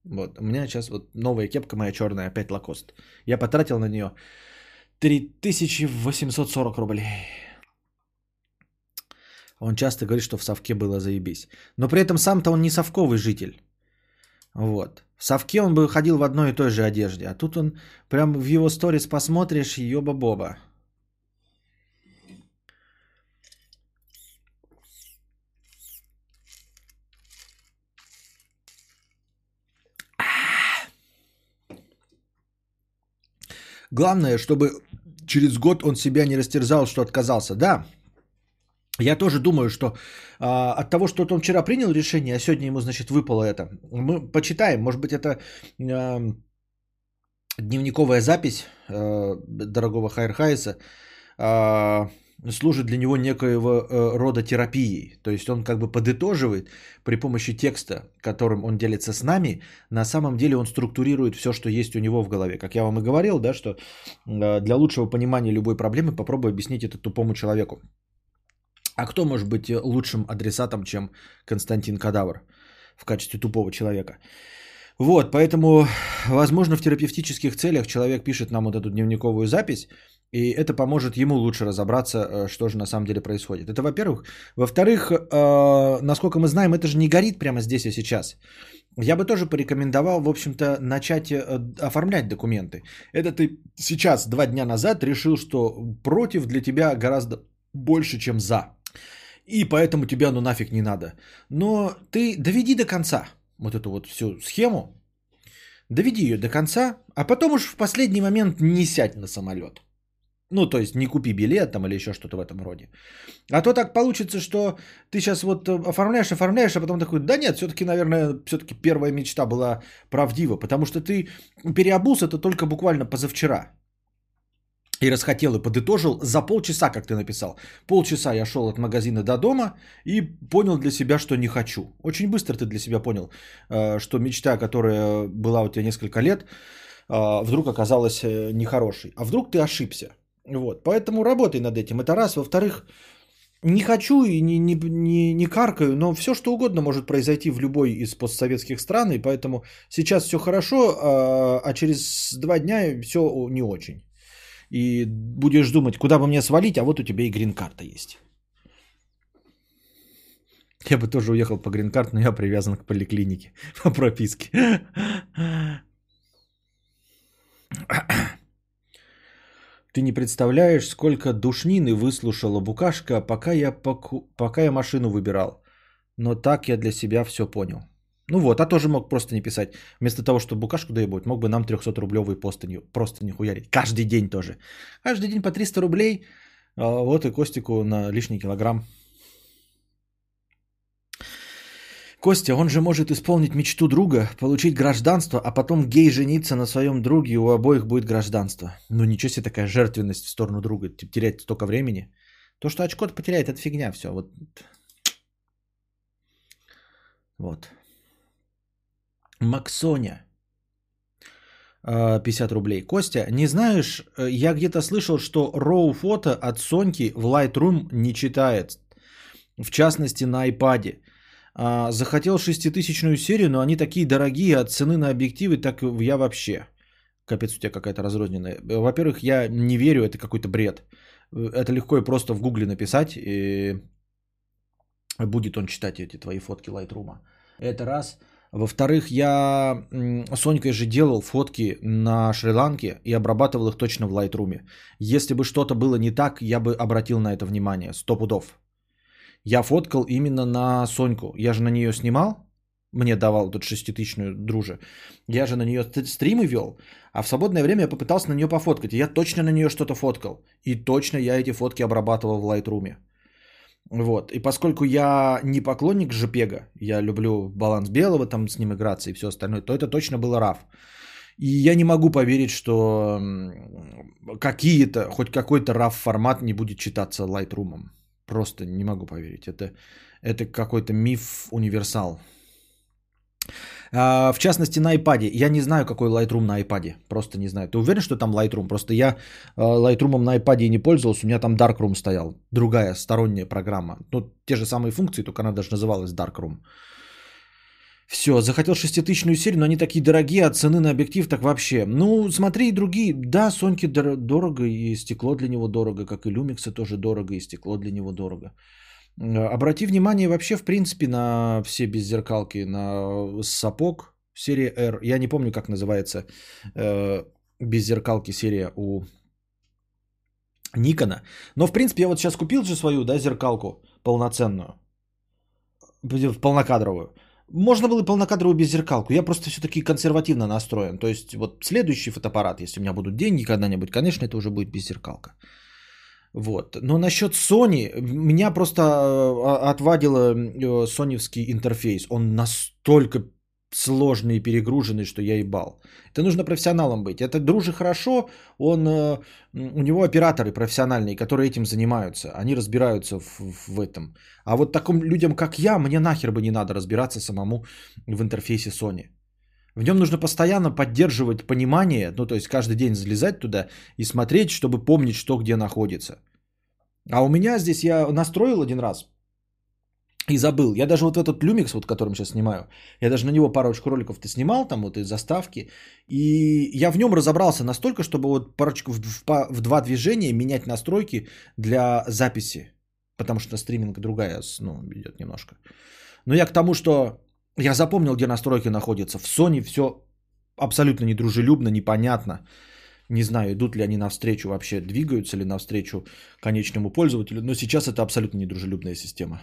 Вот, у меня сейчас вот новая кепка моя черная, опять лакост. Я потратил на нее 3840 рублей. Он часто говорит, что в совке было заебись. Но при этом сам-то он не совковый житель. Вот. В совке он бы ходил в одной и той же одежде, а тут он прям в его сторис посмотришь, ёба-боба. Главное, чтобы через год он себя не растерзал, что отказался. Да, я тоже думаю, что а, от того, что он вчера принял решение, а сегодня ему, значит, выпало это. Мы почитаем, может быть, это а, дневниковая запись э, дорогого Хайр Хайса э, служит для него некоего э, рода терапией. То есть он как бы подытоживает при помощи текста, которым он делится с нами, на самом деле он структурирует все, что есть у него в голове. Как я вам и говорил, да, что э, для лучшего понимания любой проблемы попробуй объяснить это тупому человеку. А кто может быть лучшим адресатом, чем Константин Кадавр в качестве тупого человека? Вот, поэтому, возможно, в терапевтических целях человек пишет нам вот эту дневниковую запись, и это поможет ему лучше разобраться, э, что же на самом деле происходит. Это во-первых. Во-вторых, э, насколько мы знаем, это же не горит прямо здесь и сейчас. Я бы тоже порекомендовал, в общем-то, начать э, оформлять документы. Это ты сейчас, два дня назад, решил, что против для тебя гораздо больше, чем за. И поэтому тебя ну нафиг не надо. Но ты доведи до конца вот эту вот всю схему, доведи ее до конца, а потом уж в последний момент не сядь на самолет. Ну, то есть не купи билет там или еще что-то в этом роде. А то так получится, что ты сейчас вот оформляешь, оформляешь, а потом такой, да нет, все-таки, наверное, все-таки первая мечта была правдива, потому что ты переобулся это только буквально позавчера и расхотел и подытожил за полчаса, как ты написал. Полчаса я шел от магазина до дома и понял для себя, что не хочу. Очень быстро ты для себя понял, э, что мечта, которая была у тебя несколько лет, э, вдруг оказалась э, нехорошей. А вдруг ты ошибся. Вот. Поэтому работай над этим. Это раз. Во-вторых, не хочу и не, не, не, не каркаю, но все что угодно может произойти в любой из постсоветских стран, и поэтому сейчас все хорошо, а через два дня все не очень и будешь думать, куда бы мне свалить, а вот у тебя и грин-карта есть. Я бы тоже уехал по грин-карт, но я привязан к поликлинике по прописке. Ты не представляешь, сколько душнины выслушала букашка, пока я, поку... пока я машину выбирал. Но так я для себя все понял. Ну вот, а тоже мог просто не писать. Вместо того, чтобы букашку доебать, мог бы нам 300-рублевый постынь просто не хуярить. Каждый день тоже. Каждый день по 300 рублей. А, вот и Костику на лишний килограмм. Костя, он же может исполнить мечту друга, получить гражданство, а потом гей жениться на своем друге, и у обоих будет гражданство. Ну ничего себе такая жертвенность в сторону друга, терять столько времени. То, что очко потеряет, это фигня все. Вот. Вот. Максоня. 50 рублей. Костя, не знаешь, э, я где-то слышал, что RAW фото от Соньки в Lightroom не читает. В частности, на iPad. А, захотел шеститысячную серию, но они такие дорогие, от цены на объективы, так я вообще. Капец, у тебя какая-то разрозненная. Во-первых, я не верю, это какой-то бред. Это легко и просто в гугле написать, и будет он читать эти твои фотки Lightroom. Это раз. Во-вторых, я с Сонькой же делал фотки на Шри-Ланке и обрабатывал их точно в Lightroom. Если бы что-то было не так, я бы обратил на это внимание, сто пудов. Я фоткал именно на Соньку. Я же на нее снимал, мне давал тут шеститысячную друже. Я же на нее стримы вел, а в свободное время я попытался на нее пофоткать. Я точно на нее что-то фоткал. И точно я эти фотки обрабатывал в Lightroom. Вот. И поскольку я не поклонник JPEG, я люблю баланс белого, там с ним играться и все остальное, то это точно было RAW. И я не могу поверить, что какие-то, хоть какой-то RAW формат не будет читаться Lightroom. Просто не могу поверить. Это, это какой-то миф универсал. А, в частности, на iPad. Я не знаю, какой Lightroom на iPad. Просто не знаю. Ты уверен, что там Lightroom? Просто я а, Lightroom на iPad не пользовался. У меня там Darkroom стоял. Другая сторонняя программа. Ну, те же самые функции, только она даже называлась Darkroom. Все, захотел шеститысячную серию, но они такие дорогие, а цены на объектив так вообще. Ну, смотри и другие. Да, Соньки дорого, и стекло для него дорого, как и Люмиксы тоже дорого, и стекло для него дорого. Э, обрати внимание вообще, в принципе, на все беззеркалки, на сапог серия R. Я не помню, как называется э, беззеркалки серия у Никона. Но, в принципе, я вот сейчас купил же свою, да, зеркалку полноценную, полнокадровую. Можно было и полнокадровую беззеркалку. Я просто все-таки консервативно настроен. То есть, вот следующий фотоаппарат, если у меня будут деньги когда-нибудь, конечно, это уже будет беззеркалка. Вот. Но насчет Sony, меня просто а, отвадило э, соневский интерфейс. Он настолько сложный и перегруженный, что я ебал. Это нужно профессионалом быть. Это дружи хорошо, он, э, у него операторы профессиональные, которые этим занимаются. Они разбираются в, в этом. А вот таким людям, как я, мне нахер бы не надо разбираться самому в интерфейсе Sony. В нем нужно постоянно поддерживать понимание, ну то есть каждый день залезать туда и смотреть, чтобы помнить, что где находится. А у меня здесь я настроил один раз и забыл. Я даже вот этот люмикс, вот которым сейчас снимаю, я даже на него парочку роликов-то снимал, там вот из заставки, и я в нем разобрался настолько, чтобы вот парочку в, в, в два движения менять настройки для записи, потому что стриминг другая, ну, идет немножко. Но я к тому, что я запомнил, где настройки находятся. В Sony все абсолютно недружелюбно, непонятно. Не знаю, идут ли они навстречу вообще, двигаются ли навстречу конечному пользователю. Но сейчас это абсолютно недружелюбная система.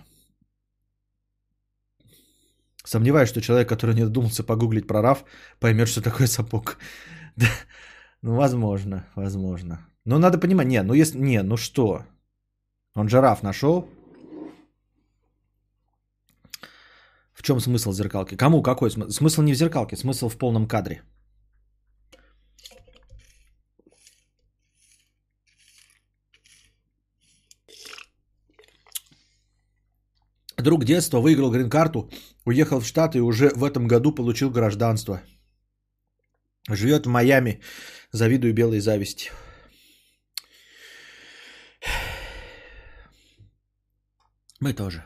Сомневаюсь, что человек, который не додумался погуглить про RAV, поймет, что такое сапог. Да. Ну, возможно, возможно. Но надо понимать, не, ну если, не, ну что? Он же RAV нашел, В чем смысл зеркалки? Кому какой смысл? Смысл не в зеркалке, смысл в полном кадре. Друг детства выиграл грин-карту, уехал в Штаты и уже в этом году получил гражданство. Живет в Майами. Завидую белой зависти. Мы тоже.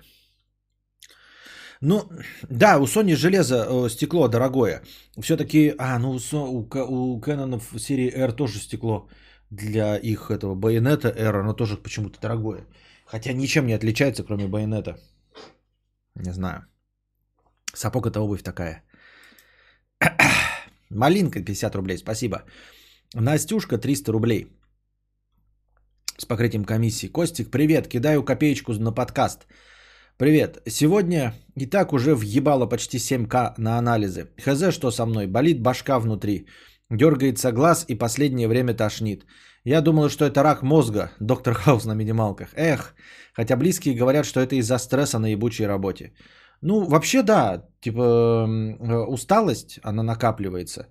Ну, да, у Sony железо, э, стекло дорогое. Все-таки, а, ну, у, у Canon в серии R тоже стекло для их этого байонета R, оно тоже почему-то дорогое. Хотя ничем не отличается, кроме байонета. Не знаю. Сапог это обувь такая. Малинка 50 рублей, спасибо. Настюшка 300 рублей. С покрытием комиссии. Костик, привет, кидаю копеечку на подкаст. Привет. Сегодня и так уже въебало почти 7к на анализы. Хз, что со мной? Болит башка внутри. Дергается глаз и последнее время тошнит. Я думал, что это рак мозга, доктор Хаус на минималках. Эх, хотя близкие говорят, что это из-за стресса на ебучей работе. Ну, вообще да, типа э, усталость, она накапливается.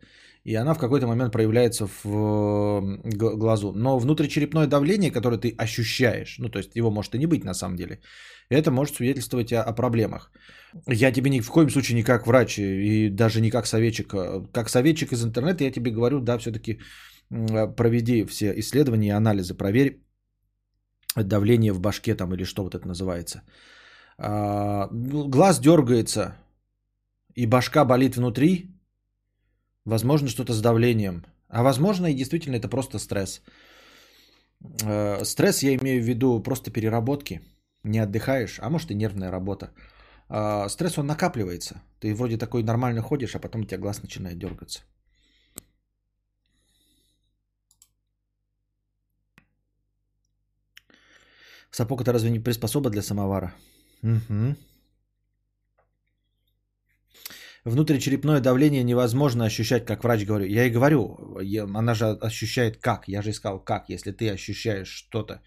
И она в какой-то момент проявляется в глазу. Но внутричерепное давление, которое ты ощущаешь, ну то есть его может и не быть на самом деле, это может свидетельствовать о, о проблемах. Я тебе ни в коем случае не как врач и даже не как советчик. А как советчик из интернета я тебе говорю, да, все-таки проведи все исследования и анализы, проверь давление в башке там или что вот это называется. А, глаз дергается и башка болит внутри, возможно что-то с давлением. А возможно и действительно это просто стресс. Э, стресс я имею в виду просто переработки – не отдыхаешь, а может и нервная работа. А, стресс, он накапливается. Ты вроде такой нормально ходишь, а потом у тебя глаз начинает дергаться. Сапог это разве не приспособа для самовара? Угу. Внутричерепное давление невозможно ощущать, как врач говорю. Я и говорю, она же ощущает как. Я же искал как. Если ты ощущаешь что-то,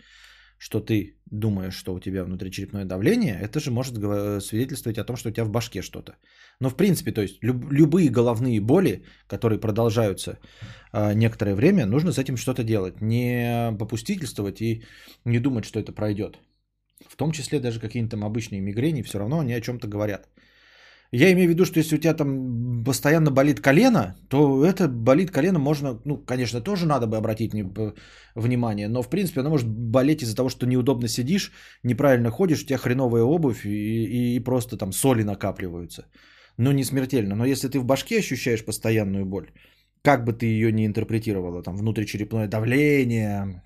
что ты думаешь, что у тебя внутричерепное давление, это же может свидетельствовать о том, что у тебя в башке что-то. Но в принципе, то есть люб- любые головные боли, которые продолжаются э, некоторое время, нужно с этим что-то делать. Не попустительствовать и не думать, что это пройдет. В том числе даже какие-нибудь там обычные мигрени, все равно они о чем-то говорят. Я имею в виду, что если у тебя там постоянно болит колено, то это болит колено можно, ну, конечно, тоже надо бы обратить внимание, но в принципе оно может болеть из-за того, что неудобно сидишь, неправильно ходишь, у тебя хреновая обувь и, и, просто там соли накапливаются. Но не смертельно. Но если ты в башке ощущаешь постоянную боль, как бы ты ее не интерпретировала, там внутричерепное давление,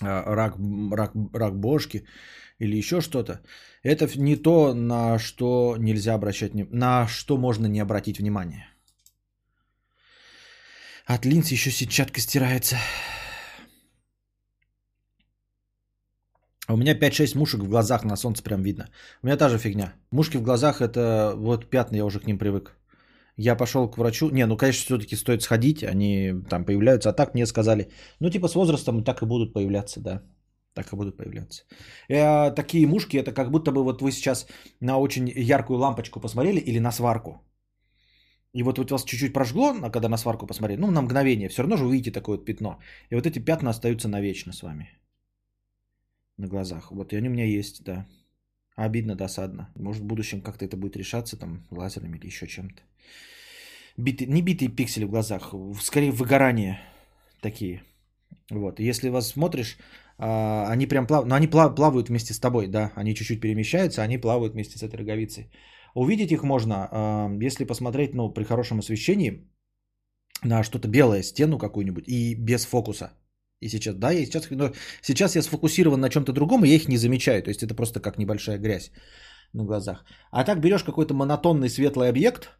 а, рак, рак, рак бошки, или еще что-то, это не то, на что нельзя обращать, на что можно не обратить внимание. От линз еще сетчатка стирается. У меня 5-6 мушек в глазах на солнце прям видно. У меня та же фигня. Мушки в глазах это вот пятна, я уже к ним привык. Я пошел к врачу. Не, ну, конечно, все-таки стоит сходить. Они там появляются. А так мне сказали, ну, типа с возрастом так и будут появляться, да так и будут появляться. Э, такие мушки, это как будто бы вот вы сейчас на очень яркую лампочку посмотрели или на сварку. И вот, вот вас чуть-чуть прожгло, а когда на сварку посмотреть, ну, на мгновение, все равно же увидите такое вот пятно. И вот эти пятна остаются навечно с вами. На глазах. Вот и они у меня есть, да. Обидно, досадно. Может, в будущем как-то это будет решаться, там, лазерами или еще чем-то. Битые, не битые пиксели в глазах, скорее выгорание такие. Вот. Если вас смотришь, а, они прям плавают, но они плав- плавают вместе с тобой, да, они чуть-чуть перемещаются, они плавают вместе с этой роговицей. Увидеть их можно, а, если посмотреть, ну, при хорошем освещении на что-то белое, стену какую-нибудь и без фокуса. И сейчас, да, я сейчас, но сейчас я сфокусирован на чем-то другом, и я их не замечаю. То есть это просто как небольшая грязь на глазах. А так берешь какой-то монотонный светлый объект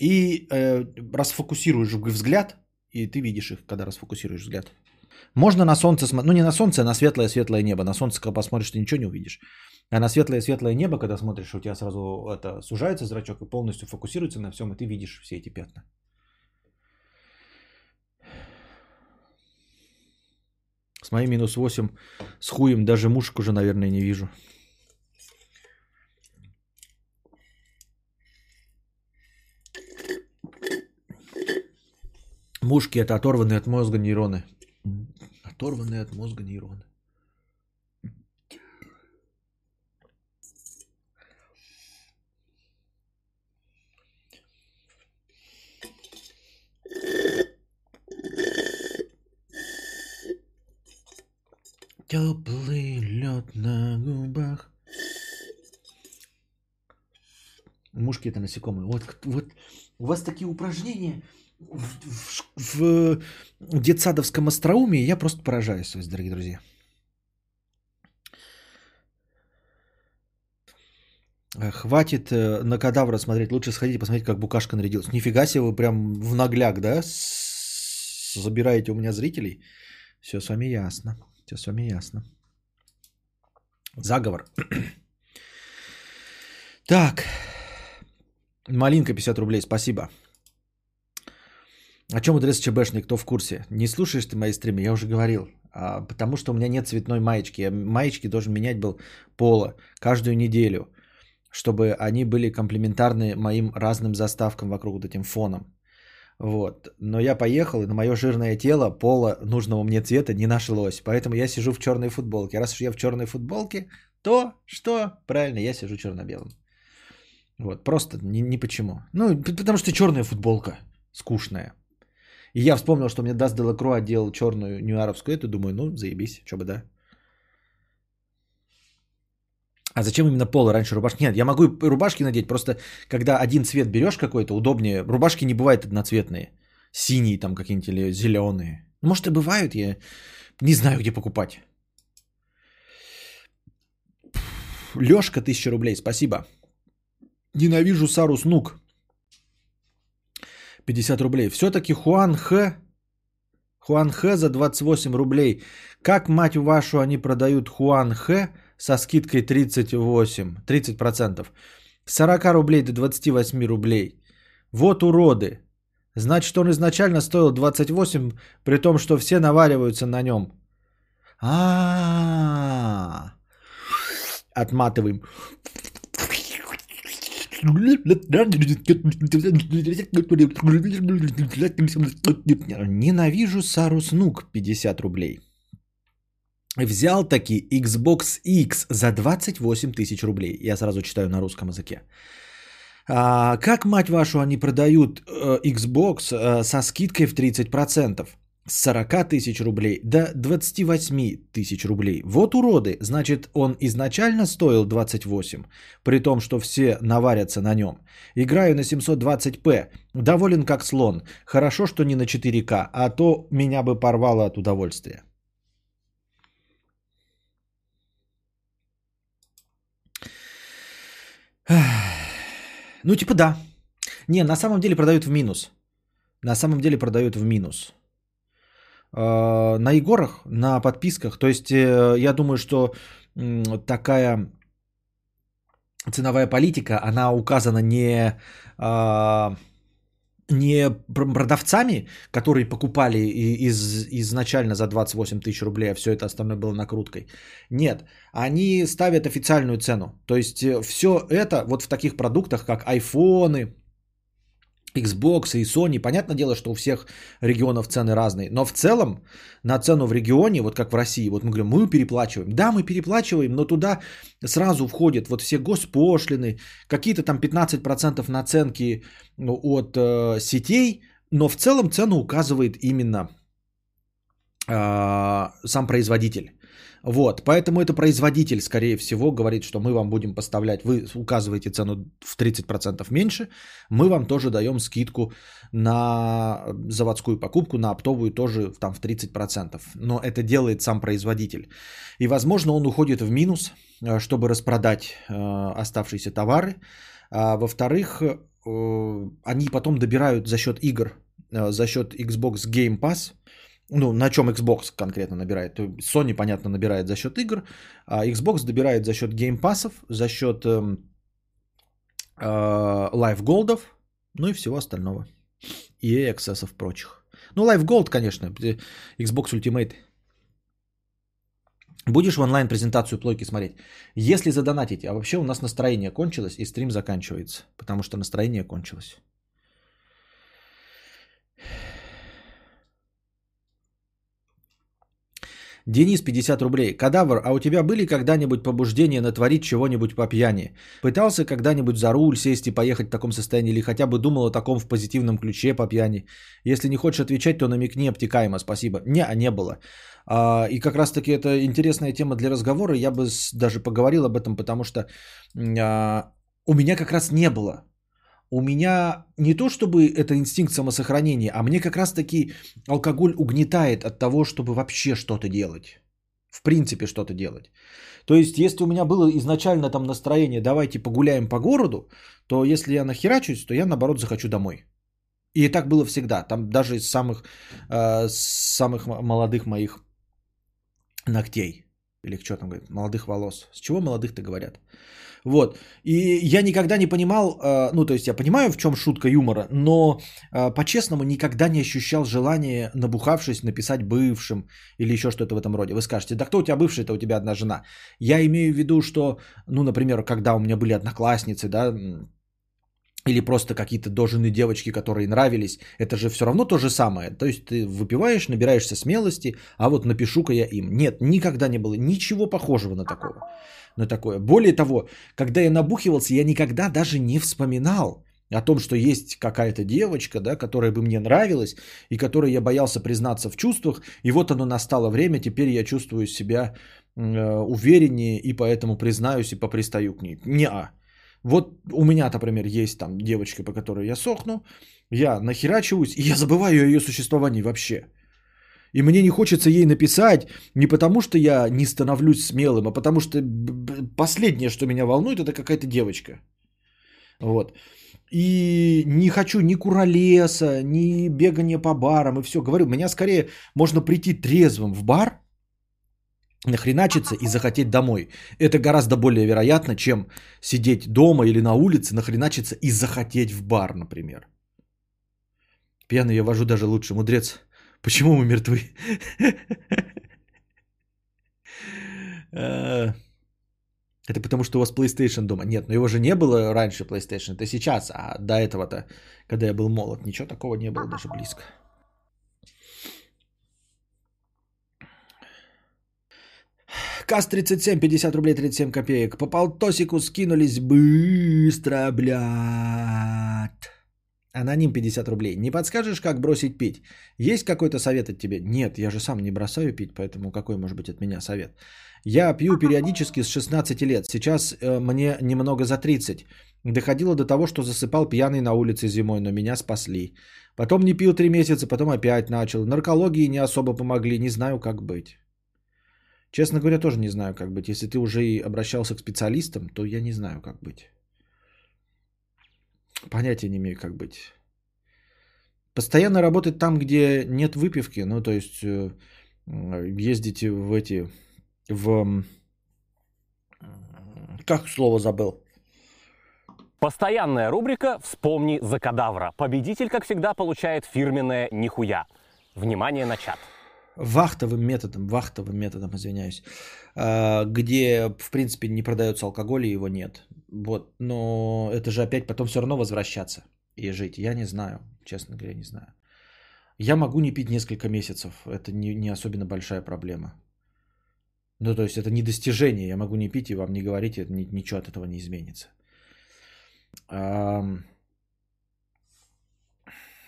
и э, расфокусируешь взгляд, и ты видишь их, когда расфокусируешь взгляд. Можно на солнце смотреть, ну не на солнце, а на светлое-светлое небо. На солнце, когда посмотришь, ты ничего не увидишь. А на светлое-светлое небо, когда смотришь, у тебя сразу это сужается зрачок и полностью фокусируется на всем, и ты видишь все эти пятна. С моей минус 8 с хуем даже мушек уже, наверное, не вижу. Мушки это оторванные от мозга нейроны. Оторванные от мозга нейроны. Теплый лед на губах. Мушки это насекомые. Вот, вот у вас такие упражнения в, в, в детсадовском остроумии, я просто поражаюсь, дорогие друзья. Хватит э, на кадавра смотреть. Лучше сходите посмотреть, как букашка нарядилась. Нифига себе, вы прям в нагляк, да? Забираете у меня зрителей. Все с вами ясно. Все с вами ясно. Заговор. Так. Малинка 50 рублей, спасибо. О чем адрес ЧБшный, кто в курсе? Не слушаешь ты мои стримы, я уже говорил. А, потому что у меня нет цветной маечки. Я маечки должен менять был пола каждую неделю, чтобы они были комплементарны моим разным заставкам вокруг вот этим фоном. Вот. Но я поехал, и на мое жирное тело пола нужного мне цвета не нашлось. Поэтому я сижу в черной футболке. Раз уж я в черной футболке, то что? Правильно, я сижу черно-белым. Вот, просто ни, ни почему. Ну, потому что черная футболка скучная. И я вспомнил, что мне Даст Делакруа делал черную нюаровскую эту, думаю, ну, заебись, что бы да. А зачем именно поло раньше рубашки? Нет, я могу и рубашки надеть, просто когда один цвет берешь какой-то, удобнее. Рубашки не бывают одноцветные. Синие там какие-нибудь или зеленые. Может и бывают, я не знаю, где покупать. Лешка, 1000 рублей, спасибо. Ненавижу Сару Снук. 50 рублей. Все-таки Хуан Х. Хуан Х за 28 рублей. Как, мать вашу, они продают Хуан Х со скидкой 38, 30%. С 40 рублей до 28 рублей. Вот уроды. Значит, он изначально стоил 28, при том, что все навариваются на нем. А, отматываем. Ненавижу Сару Снук 50 рублей. Взял таки Xbox X за 28 тысяч рублей. Я сразу читаю на русском языке. А, как, мать вашу, они продают э, Xbox э, со скидкой в 30%? С 40 тысяч рублей до 28 тысяч рублей. Вот уроды. Значит, он изначально стоил 28, при том, что все наварятся на нем. Играю на 720p. Доволен как слон. Хорошо, что не на 4К, а то меня бы порвало от удовольствия. Ну, типа да. Не, на самом деле продают в минус. На самом деле продают в минус. Э, На Егорах, на подписках. То есть, э, я думаю, что такая ценовая политика, она указана не, а, не пр- продавцами, которые покупали из, изначально за 28 тысяч рублей, а все это остальное было накруткой. Нет, они ставят официальную цену. То есть все это вот в таких продуктах, как айфоны, Xbox и Sony. Понятное дело, что у всех регионов цены разные. Но в целом на цену в регионе, вот как в России, вот мы говорим, мы переплачиваем. Да, мы переплачиваем, но туда сразу входят вот все госпошлины, какие-то там 15% наценки ну, от э, сетей, но в целом цену указывает именно э, сам производитель. Вот, поэтому это производитель, скорее всего, говорит, что мы вам будем поставлять, вы указываете цену в 30% меньше, мы вам тоже даем скидку на заводскую покупку, на оптовую тоже там в 30%. Но это делает сам производитель. И, возможно, он уходит в минус, э, чтобы распродать э, оставшиеся товары. А во-вторых, э, они потом добирают за счет игр, за счет Xbox Game Pass – ну, на чем Xbox конкретно набирает. Sony, понятно, набирает за счет игр, а Xbox добирает за счет геймпасов, за счет э, э, Live Goldов, ну и всего остального. И эксессов прочих. Ну, Live Gold, конечно, Xbox Ultimate. Будешь в онлайн презентацию плойки смотреть? Если задонатите, а вообще у нас настроение кончилось и стрим заканчивается, потому что настроение кончилось. Денис, 50 рублей. Кадавр, а у тебя были когда-нибудь побуждения натворить чего-нибудь по пьяни? Пытался когда-нибудь за руль сесть и поехать в таком состоянии или хотя бы думал о таком в позитивном ключе по пьяни? Если не хочешь отвечать, то намекни обтекаемо, спасибо. Не, не было. А, и как раз-таки это интересная тема для разговора. Я бы даже поговорил об этом, потому что а, у меня как раз не было у меня не то чтобы это инстинкт самосохранения, а мне как раз таки алкоголь угнетает от того, чтобы вообще что-то делать. В принципе что-то делать. То есть, если у меня было изначально там настроение, давайте погуляем по городу, то если я нахерачусь, то я наоборот захочу домой. И так было всегда. Там даже из самых, э, самых молодых моих ногтей. Или что там говорят, молодых волос. С чего молодых-то говорят? Вот. И я никогда не понимал, э, ну, то есть я понимаю, в чем шутка юмора, но э, по-честному никогда не ощущал желания, набухавшись, написать бывшим или еще что-то в этом роде. Вы скажете, да кто у тебя бывший, это у тебя одна жена. Я имею в виду, что, ну, например, когда у меня были одноклассницы, да, или просто какие-то дожины девочки, которые нравились, это же все равно то же самое. То есть ты выпиваешь, набираешься смелости, а вот напишу-ка я им. Нет, никогда не было ничего похожего на такого. На такое. Более того, когда я набухивался, я никогда даже не вспоминал о том, что есть какая-то девочка, да, которая бы мне нравилась, и которой я боялся признаться в чувствах, и вот оно настало время, теперь я чувствую себя э, увереннее, и поэтому признаюсь и попристаю к ней. Не-а. Вот у меня, например, есть там девочка, по которой я сохну, я нахерачиваюсь, и я забываю о ее существовании вообще. И мне не хочется ей написать не потому, что я не становлюсь смелым, а потому что последнее, что меня волнует, это какая-то девочка. Вот. И не хочу ни куролеса, ни бегания по барам и все. Говорю, меня скорее можно прийти трезвым в бар, нахреначиться и захотеть домой. Это гораздо более вероятно, чем сидеть дома или на улице, нахреначиться и захотеть в бар, например. Пьяный я вожу даже лучше. Мудрец, почему мы мертвы? Э, это потому, что у вас PlayStation дома. Нет, но его же не было раньше PlayStation, это сейчас. А до этого-то, когда я был молод, ничего такого не было даже близко. Кас 37, 50 рублей 37 копеек. По полтосику скинулись быстро, блядь. Аноним 50 рублей. Не подскажешь, как бросить пить? Есть какой-то совет от тебя? Нет, я же сам не бросаю пить, поэтому какой может быть от меня совет? Я пью периодически с 16 лет. Сейчас э, мне немного за 30. Доходило до того, что засыпал пьяный на улице зимой, но меня спасли. Потом не пил 3 месяца, потом опять начал. Наркологии не особо помогли, не знаю, как быть. Честно говоря, тоже не знаю, как быть. Если ты уже и обращался к специалистам, то я не знаю, как быть. Понятия не имею, как быть. Постоянно работать там, где нет выпивки, ну, то есть э, ездите в эти, в... Как слово забыл? Постоянная рубрика «Вспомни за кадавра». Победитель, как всегда, получает фирменное «Нихуя». Внимание на чат вахтовым методом, вахтовым методом, извиняюсь, а, где, в принципе, не продается алкоголь и его нет. Вот, но это же опять потом все равно возвращаться. и жить? Я не знаю, честно говоря, не знаю. Я могу не пить несколько месяцев, это не, не особенно большая проблема. Ну, то есть это не достижение, я могу не пить и вам не говорить, это ни- ничего от этого не изменится.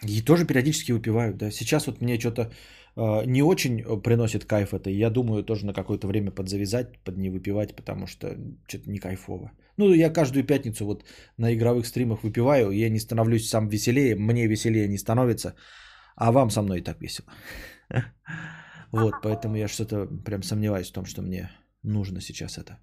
И тоже периодически выпиваю, да. Сейчас вот мне что-то не очень э, приносит кайф это. и Я думаю тоже на какое-то время подзавязать, под не выпивать, потому что что-то не кайфово. Ну, я каждую пятницу вот на игровых стримах выпиваю, и я не становлюсь сам веселее, мне веселее не становится, а вам со мной и так весело. Вот, поэтому я что-то прям сомневаюсь в том, что мне нужно сейчас это.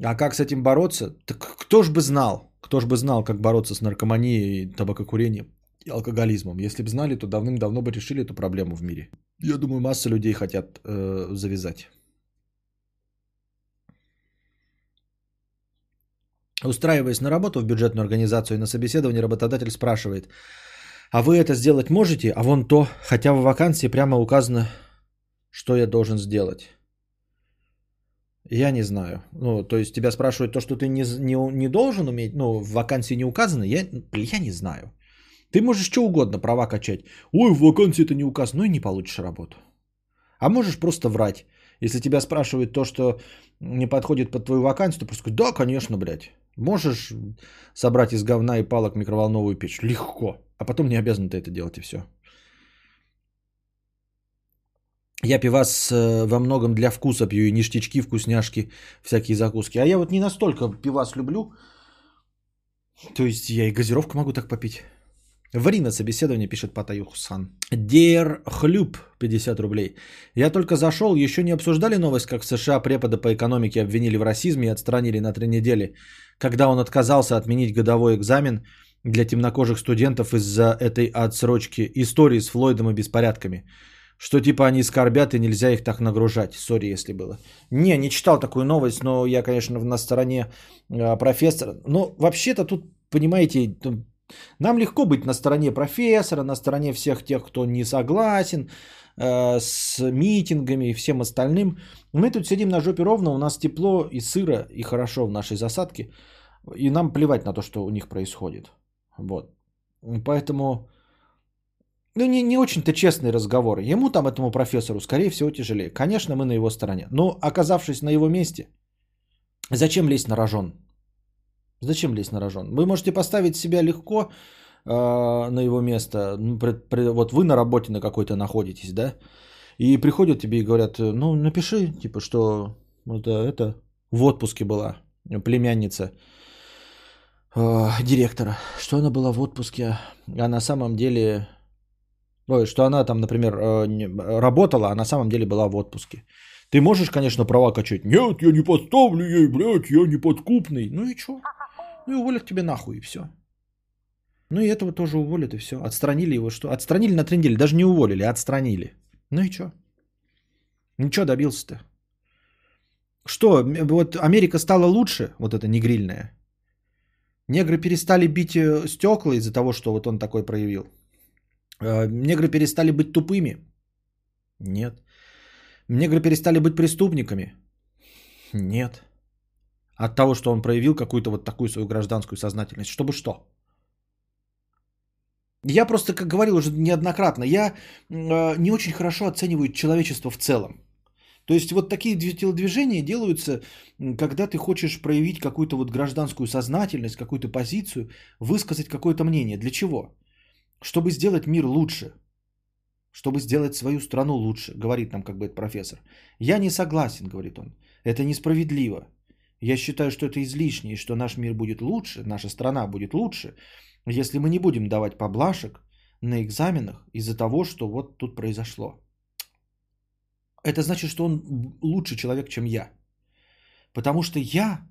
А как с этим бороться? Так кто ж бы знал? Кто ж бы знал, как бороться с наркоманией, табакокурением и алкоголизмом? Если бы знали, то давным-давно бы решили эту проблему в мире. Я думаю, масса людей хотят э, завязать. Устраиваясь на работу в бюджетную организацию и на собеседование, работодатель спрашивает, а вы это сделать можете? А вон то, хотя в вакансии прямо указано, что я должен сделать. Я не знаю. Ну, то есть тебя спрашивают то, что ты не, не, не должен уметь, ну, в вакансии не указано, я, я не знаю. Ты можешь что угодно, права качать. Ой, в вакансии это не указано, ну и не получишь работу. А можешь просто врать. Если тебя спрашивают то, что не подходит под твою вакансию, то просто да, конечно, блядь. Можешь собрать из говна и палок микроволновую печь? Легко. А потом не обязан ты это делать и все. Я пивас э, во многом для вкуса пью и ништячки, вкусняшки, всякие закуски. А я вот не настолько пивас люблю. То есть я и газировку могу так попить. Ври на собеседование, пишет Патаюхсан. Дер Хлюб, 50 рублей. Я только зашел, еще не обсуждали новость, как в США препода по экономике обвинили в расизме и отстранили на три недели, когда он отказался отменить годовой экзамен для темнокожих студентов из-за этой отсрочки истории с Флойдом и беспорядками. Что типа они скорбят и нельзя их так нагружать. Сори, если было. Не, не читал такую новость, но я, конечно, на стороне э, профессора. Но вообще-то тут, понимаете, нам легко быть на стороне профессора, на стороне всех тех, кто не согласен э, с митингами и всем остальным. Мы тут сидим на жопе ровно, у нас тепло и сыро, и хорошо в нашей засадке. И нам плевать на то, что у них происходит. Вот. Поэтому, ну, не, не очень-то честный разговор. Ему там, этому профессору, скорее всего, тяжелее. Конечно, мы на его стороне. Но, оказавшись на его месте, зачем лезть на рожон? Зачем лезть на рожон? Вы можете поставить себя легко э, на его место. Ну, пред- пред- вот вы на работе на какой-то находитесь, да? И приходят тебе и говорят, ну, напиши, типа, что это, это в отпуске была племянница э, директора, что она была в отпуске, а на самом деле, ой, что она там, например, э, работала, а на самом деле была в отпуске. Ты можешь, конечно, права качать. Нет, я не подставлю ей, блядь, я не подкупный. Ну и что? Ну и уволят тебе нахуй, и все. Ну и этого тоже уволят, и все. Отстранили его, что? Отстранили на три недели, даже не уволили, а отстранили. Ну и что? Ничего добился-то. Что, вот Америка стала лучше, вот эта негрильная? Негры перестали бить э, стекла из-за того, что вот он такой проявил. Э, Негры перестали быть тупыми? Нет. Негры перестали быть преступниками? Нет. От того, что он проявил какую-то вот такую свою гражданскую сознательность. Чтобы что? Я просто, как говорил уже неоднократно, я э, не очень хорошо оцениваю человечество в целом. То есть вот такие дви- телодвижения делаются, когда ты хочешь проявить какую-то вот гражданскую сознательность, какую-то позицию, высказать какое-то мнение. Для чего? Чтобы сделать мир лучше. Чтобы сделать свою страну лучше, говорит нам как бы этот профессор. Я не согласен, говорит он. Это несправедливо. Я считаю, что это излишне, и что наш мир будет лучше, наша страна будет лучше, если мы не будем давать поблажек на экзаменах из-за того, что вот тут произошло. Это значит, что он лучше человек, чем я. Потому что я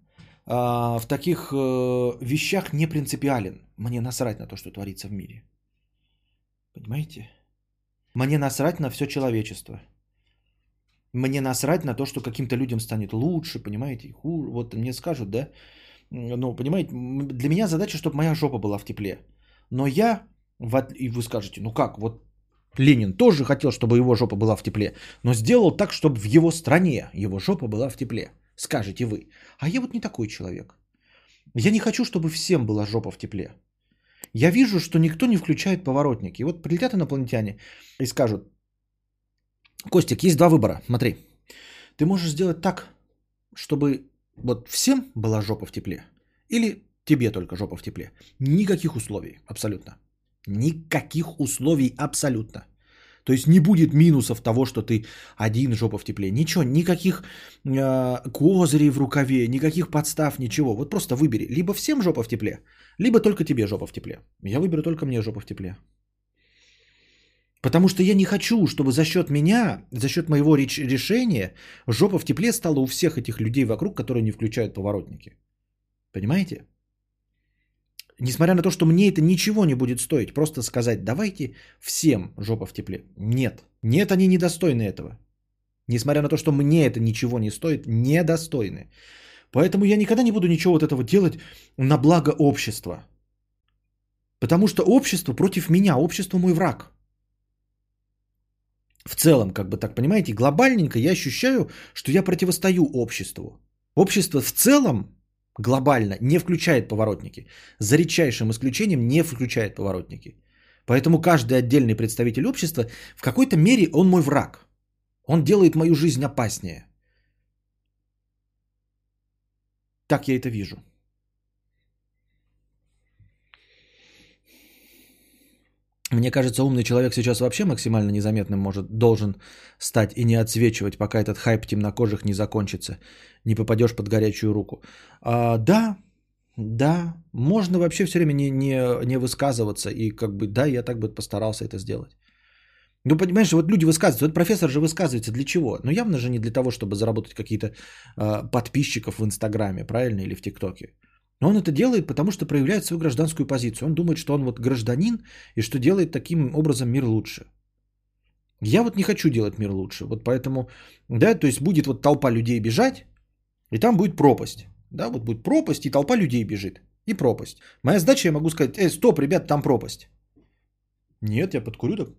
а, в таких э, вещах не принципиален. Мне насрать на то, что творится в мире. Понимаете? Мне насрать на все человечество. Мне насрать на то, что каким-то людям станет лучше, понимаете, хуже. Вот мне скажут, да? Ну, понимаете, для меня задача, чтобы моя жопа была в тепле. Но я, и вы скажете, ну как, вот Ленин тоже хотел, чтобы его жопа была в тепле, но сделал так, чтобы в его стране его жопа была в тепле. Скажете вы. А я вот не такой человек. Я не хочу, чтобы всем была жопа в тепле. Я вижу, что никто не включает поворотники. И вот прилетят инопланетяне и скажут, Костик, есть два выбора, смотри. Ты можешь сделать так, чтобы вот всем была жопа в тепле, или тебе только жопа в тепле. Никаких условий, абсолютно. Никаких условий абсолютно. То есть не будет минусов того, что ты один жопа в тепле. Ничего, никаких э, козырей в рукаве, никаких подстав, ничего. Вот просто выбери. Либо всем жопа в тепле, либо только тебе жопа в тепле. Я выберу только мне жопа в тепле. Потому что я не хочу, чтобы за счет меня, за счет моего решения, жопа в тепле стала у всех этих людей вокруг, которые не включают поворотники. Понимаете? Несмотря на то, что мне это ничего не будет стоить, просто сказать, давайте всем жопа в тепле. Нет, нет, они недостойны этого. Несмотря на то, что мне это ничего не стоит, недостойны. Поэтому я никогда не буду ничего вот этого делать на благо общества. Потому что общество против меня, общество мой враг. В целом, как бы так понимаете, глобальненько я ощущаю, что я противостою обществу. Общество в целом глобально не включает поворотники. За редчайшим исключением не включает поворотники. Поэтому каждый отдельный представитель общества в какой-то мере он мой враг. Он делает мою жизнь опаснее. Так я это вижу. Мне кажется, умный человек сейчас вообще максимально незаметным может, должен стать и не отсвечивать, пока этот хайп темнокожих не закончится, не попадешь под горячую руку. А, да, да, можно вообще все время не, не, не высказываться, и как бы, да, я так бы постарался это сделать. Ну, понимаешь, вот люди высказываются, вот профессор же высказывается для чего? Ну, явно же не для того, чтобы заработать какие-то э, подписчиков в Инстаграме, правильно, или в ТикТоке. Но он это делает, потому что проявляет свою гражданскую позицию. Он думает, что он вот гражданин и что делает таким образом мир лучше. Я вот не хочу делать мир лучше. Вот поэтому, да, то есть будет вот толпа людей бежать, и там будет пропасть. Да, вот будет пропасть, и толпа людей бежит. И пропасть. Моя задача, я могу сказать, э, стоп, ребят, там пропасть. Нет, я подкурю так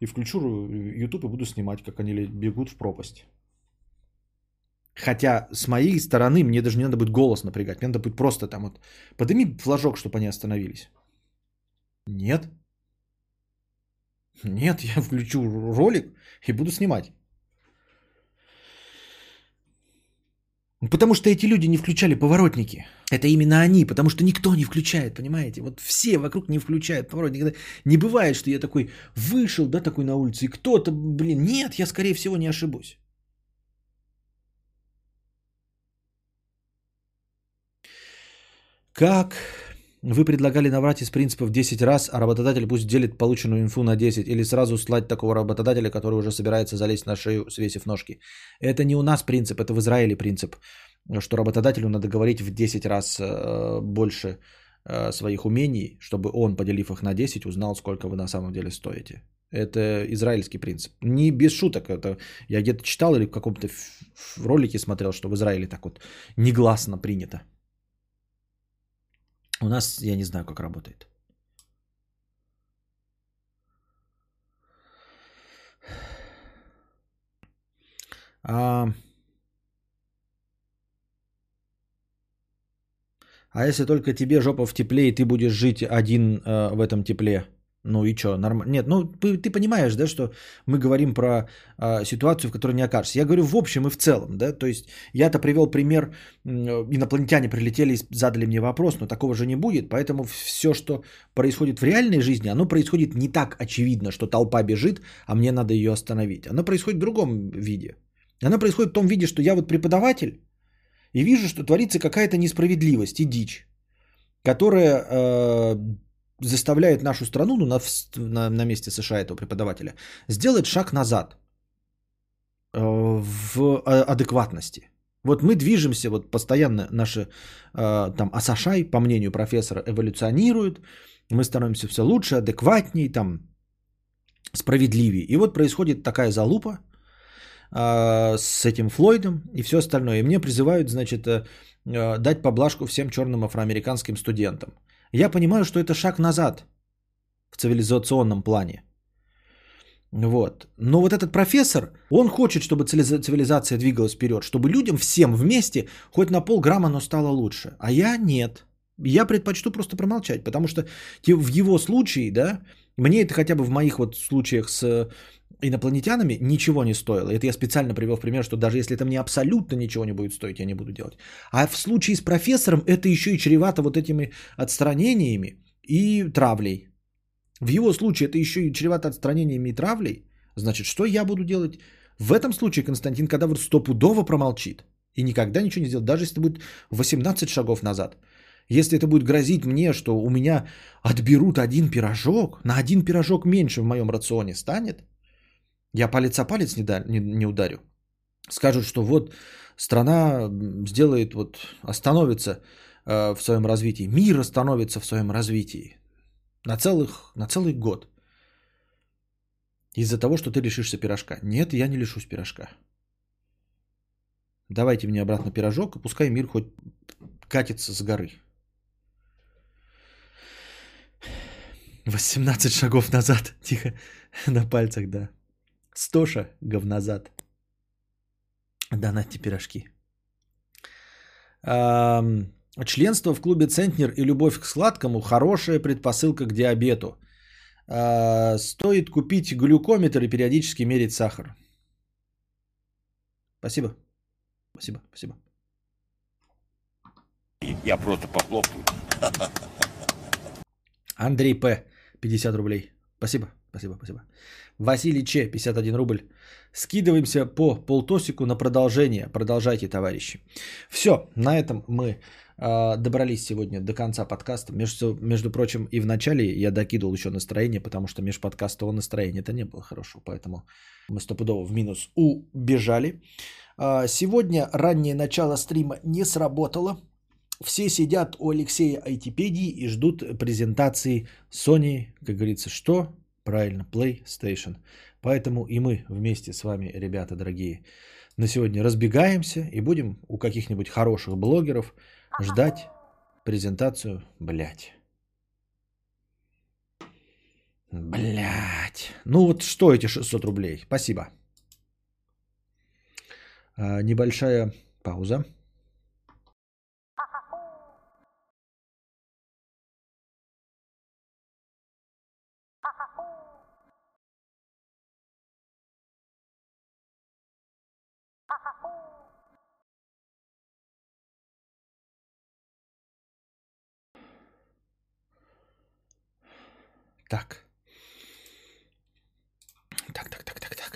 и включу YouTube и буду снимать, как они бегут в пропасть. Хотя с моей стороны мне даже не надо будет голос напрягать. Мне надо будет просто там вот подними флажок, чтобы они остановились. Нет. Нет, я включу ролик и буду снимать. Потому что эти люди не включали поворотники. Это именно они, потому что никто не включает, понимаете? Вот все вокруг не включают поворотники. Не бывает, что я такой вышел, да, такой на улице, и кто-то, блин, нет, я скорее всего не ошибусь. Как вы предлагали набрать из принципов 10 раз, а работодатель пусть делит полученную инфу на 10, или сразу слать такого работодателя, который уже собирается залезть на шею, свесив ножки. Это не у нас принцип, это в Израиле принцип, что работодателю надо говорить в 10 раз э, больше э, своих умений, чтобы он, поделив их на 10, узнал, сколько вы на самом деле стоите. Это израильский принцип. Не без шуток. Это я где-то читал или в каком-то ролике смотрел, что в Израиле так вот негласно принято. У нас я не знаю, как работает. А, а если только тебе жопа в тепле, и ты будешь жить один э, в этом тепле? Ну и что, нормально? Нет, ну ты, ты понимаешь, да, что мы говорим про э, ситуацию, в которой не окажешься. Я говорю в общем и в целом, да, то есть я-то привел пример, э, инопланетяне прилетели и задали мне вопрос, но такого же не будет, поэтому все, что происходит в реальной жизни, оно происходит не так очевидно, что толпа бежит, а мне надо ее остановить. Оно происходит в другом виде. Оно происходит в том виде, что я вот преподаватель и вижу, что творится какая-то несправедливость и дичь, которая... Э, заставляет нашу страну, ну, на, на, на месте США этого преподавателя, сделать шаг назад э, в а, адекватности. Вот мы движемся, вот постоянно наши э, там Асашай, по мнению профессора, эволюционируют, мы становимся все лучше, адекватнее, там, справедливее. И вот происходит такая залупа э, с этим Флойдом и все остальное. И мне призывают, значит, э, дать поблажку всем черным афроамериканским студентам. Я понимаю, что это шаг назад в цивилизационном плане. Вот. Но вот этот профессор, он хочет, чтобы цивилизация двигалась вперед, чтобы людям всем вместе хоть на полграмма, но стало лучше. А я нет. Я предпочту просто промолчать, потому что в его случае, да, мне это хотя бы в моих вот случаях с инопланетянами ничего не стоило. Это я специально привел в пример, что даже если это мне абсолютно ничего не будет стоить, я не буду делать. А в случае с профессором это еще и чревато вот этими отстранениями и травлей. В его случае это еще и чревато отстранениями и травлей. Значит, что я буду делать? В этом случае Константин Кадавр стопудово промолчит. И никогда ничего не сделает, даже если это будет 18 шагов назад. Если это будет грозить мне, что у меня отберут один пирожок, на один пирожок меньше в моем рационе станет, я палец о палец не, да- не- не ударю. Скажут, что вот страна сделает, вот остановится э, в своем развитии, мир остановится в своем развитии на, целых, на целый год. Из-за того, что ты лишишься пирожка. Нет, я не лишусь пирожка. Давайте мне обратно пирожок, и пускай мир хоть катится с горы. 18 шагов назад. Тихо. На пальцах, да. 100 шагов назад. Донатьте пирожки. Членство в клубе Центнер и любовь к сладкому – хорошая предпосылка к диабету. А, стоит купить глюкометр и периодически мерить сахар. Спасибо. Спасибо, спасибо. Я просто похлопаю. Андрей П. 50 рублей. Спасибо, спасибо, спасибо. Василий Ч. 51 рубль. Скидываемся по полтосику на продолжение. Продолжайте, товарищи. Все, на этом мы э, добрались сегодня до конца подкаста. Между, между прочим, и в начале я докидывал еще настроение, потому что межподкастового настроения-то не было хорошего, поэтому мы стопудово в минус убежали. А, сегодня раннее начало стрима не сработало. Все сидят у Алексея Айтипедии и ждут презентации Sony, как говорится, что? Правильно, PlayStation. Поэтому и мы вместе с вами, ребята дорогие, на сегодня разбегаемся и будем у каких-нибудь хороших блогеров ждать презентацию, блять. Блять. Ну вот что эти 600 рублей? Спасибо. А, небольшая пауза. Так. Так, так, так, так, так.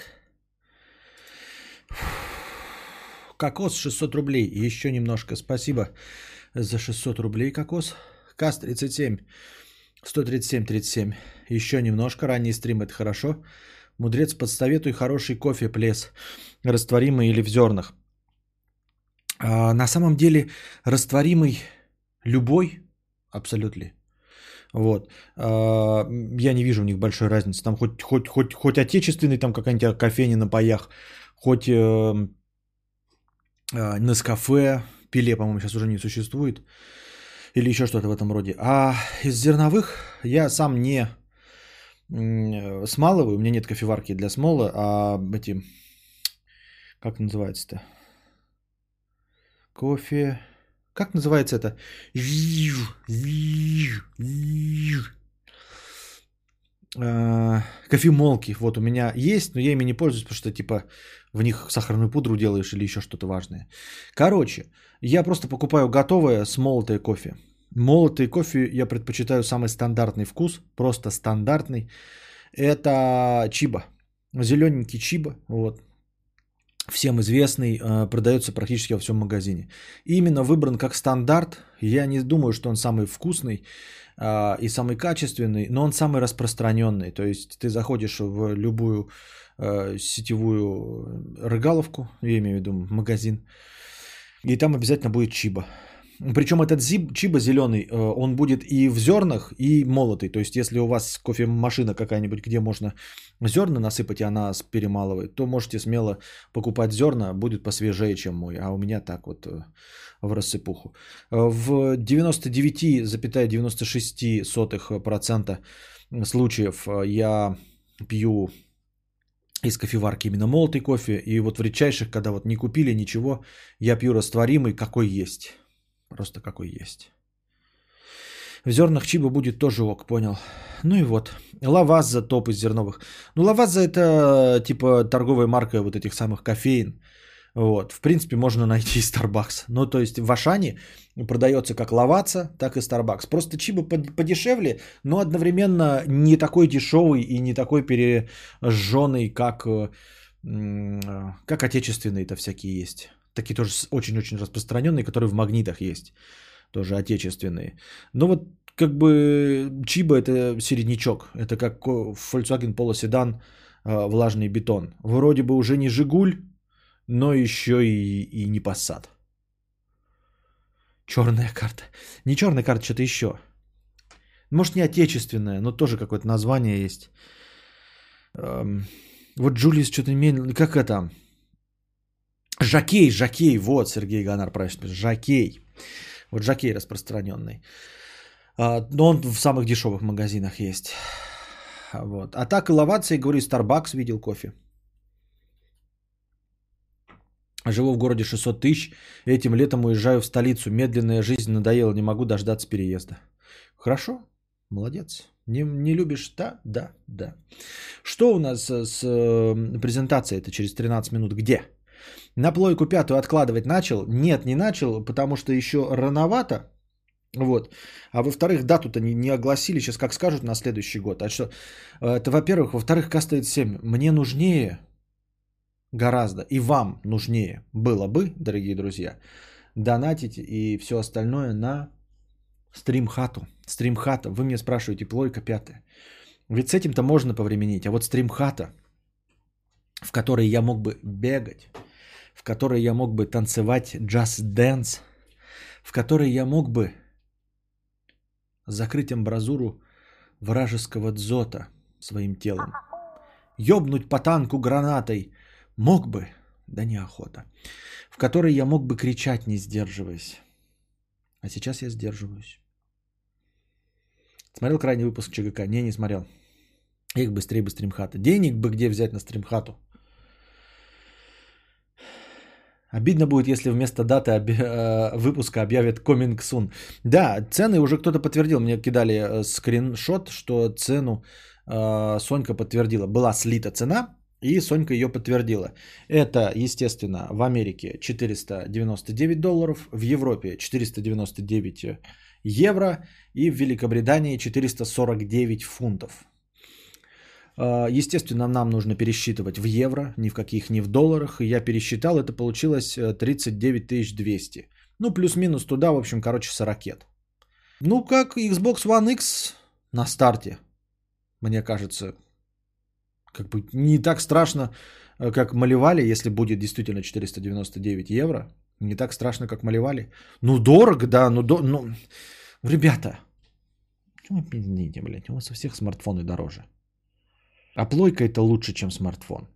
Кокос 600 рублей. Еще немножко. Спасибо за 600 рублей, Кокос. Кас 37. 137, 37. Еще немножко. Ранний стрим это хорошо. Мудрец, подсоветуй хороший кофе, плес. Растворимый или в зернах. А, на самом деле, растворимый любой, абсолютно. Вот. А, Я не вижу у них большой разницы. Там хоть, хоть, хоть, хоть отечественный, там какая-нибудь кофейня на паях, хоть э, э, Нескафе, пиле, по-моему, сейчас уже не существует. Или еще что-то в этом роде. А из зерновых я сам не смалываю. У меня нет кофеварки для смола, а эти... Как называется-то? Кофе... Как называется это? А, Кофемолки. Вот у меня есть, но я ими не пользуюсь, потому что типа в них сахарную пудру делаешь или еще что-то важное. Короче, я просто покупаю готовое смолотое кофе. Молотый кофе я предпочитаю самый стандартный вкус, просто стандартный. Это чиба. Зелененький чиба. Вот всем известный, э, продается практически во всем магазине. Именно выбран как стандарт. Я не думаю, что он самый вкусный а, и самый качественный, но он самый распространенный. То есть ты заходишь в любую э, сетевую рыгаловку, я имею в виду магазин, и там обязательно будет чиба. Причем этот зиб, чиба зеленый, э, он будет и в зернах, и молотый. То есть, если у вас кофемашина какая-нибудь, где можно зерна насыпать, и она перемалывает, то можете смело покупать зерна, будет посвежее, чем мой. А у меня так вот э, в рассыпуху. Э, В 99,96% случаев я пью из кофеварки именно молотый кофе. И вот в редчайших, когда вот не купили ничего, я пью растворимый, какой есть. Просто какой есть. В зернах чиба будет тоже ок, понял. Ну и вот. Лаваза топ из зерновых. Ну, Лаваза это типа торговая марка вот этих самых кофеин. Вот. В принципе, можно найти и Starbucks. Ну, то есть в Ашане продается как лаваца, так и Starbucks. Просто чиба подешевле, но одновременно не такой дешевый и не такой пережженный, как, э, как отечественные-то всякие есть. Такие тоже очень-очень распространенные, которые в магнитах есть. Тоже отечественные. Но вот как бы Чиба это середнячок. Это как Volkswagen Polo седан э, влажный бетон. Вроде бы уже не Жигуль, но еще и, и не Passat. Черная карта. Не черная карта, что-то еще. Может, не отечественная, но тоже какое-то название есть. Эм, вот Джулис что-то. Как это? Жакей, Жакей. Вот, Сергей Ганар правильно Жакей. Вот Жакей распространенный. А, но он в самых дешевых магазинах есть. Вот. А так и говорю, Starbucks видел кофе. Живу в городе 600 тысяч. Этим летом уезжаю в столицу. Медленная жизнь надоела. Не могу дождаться переезда. Хорошо. Молодец. Не, не любишь? Да, да, да. Что у нас с э, презентацией? Это через 13 минут. Где? На плойку пятую откладывать начал? Нет, не начал, потому что еще рановато. Вот. А во-вторых, дату-то не, не огласили, сейчас как скажут на следующий год. А что? Это во-первых. Во-вторых, К-стоит 7. Мне нужнее гораздо, и вам нужнее было бы, дорогие друзья, донатить и все остальное на стримхату. Стримхата. Вы мне спрашиваете, плойка пятая. Ведь с этим-то можно повременить. А вот стримхата, в которой я мог бы бегать, в которой я мог бы танцевать just dance, в которой я мог бы закрыть амбразуру вражеского дзота своим телом. Ёбнуть по танку гранатой мог бы, да неохота. В которой я мог бы кричать, не сдерживаясь. А сейчас я сдерживаюсь. Смотрел крайний выпуск ЧГК? Не, не смотрел. Их быстрее бы стримхата. Денег бы где взять на стримхату? Обидно будет, если вместо даты оби- э, выпуска объявят Coming Soon. Да, цены уже кто-то подтвердил. Мне кидали э, скриншот, что цену э, Сонька подтвердила. Была слита цена, и Сонька ее подтвердила. Это, естественно, в Америке 499 долларов, в Европе 499 евро и в Великобритании 449 фунтов. А, естественно, нам нужно пересчитывать в евро, ни в каких, ни в долларах. Я пересчитал, это получилось 39 э, 200. Ну, плюс-минус туда, в общем, короче, 40. Ну, как Xbox One X на старте, мне кажется, как бы не так страшно, э, как малевали, если будет действительно 499 евро. Не так страшно, как малевали. Ну, дорого, да, ну, до... ну... ребята, извините, блядь, у вас у всех смартфоны дороже. А плойка это лучше, чем смартфон.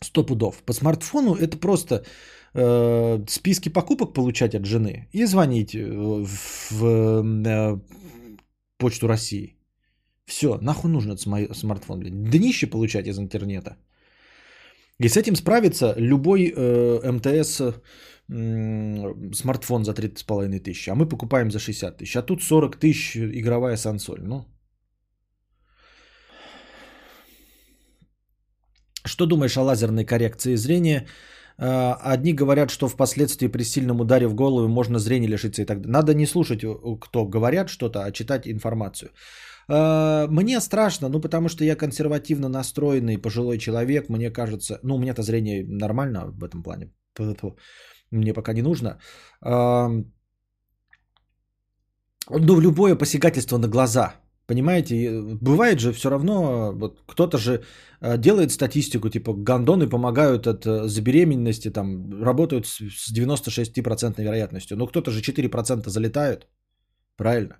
Сто пудов. По смартфону это просто э, списки покупок получать от жены и звонить э, в, в э, почту России. Все, нахуй нужен этот смартфон, блин. Днище получать из интернета. И с этим справится любой э, МТС э, смартфон за 30,5 тысяч. А мы покупаем за 60 тысяч. А тут 40 тысяч игровая сансоль. Ну, Что думаешь о лазерной коррекции зрения? Э, одни говорят, что впоследствии при сильном ударе в голову можно зрение лишиться и так далее. Надо не слушать, кто говорят что-то, а читать информацию. Э, мне страшно, ну потому что я консервативно настроенный пожилой человек, мне кажется, ну у меня-то зрение нормально в этом плане, мне пока не нужно. Ну, любое посягательство на глаза, Понимаете, бывает же все равно, вот кто-то же э, делает статистику, типа гандоны помогают от э, забеременности, там работают с 96% вероятностью, но кто-то же 4% залетают, правильно?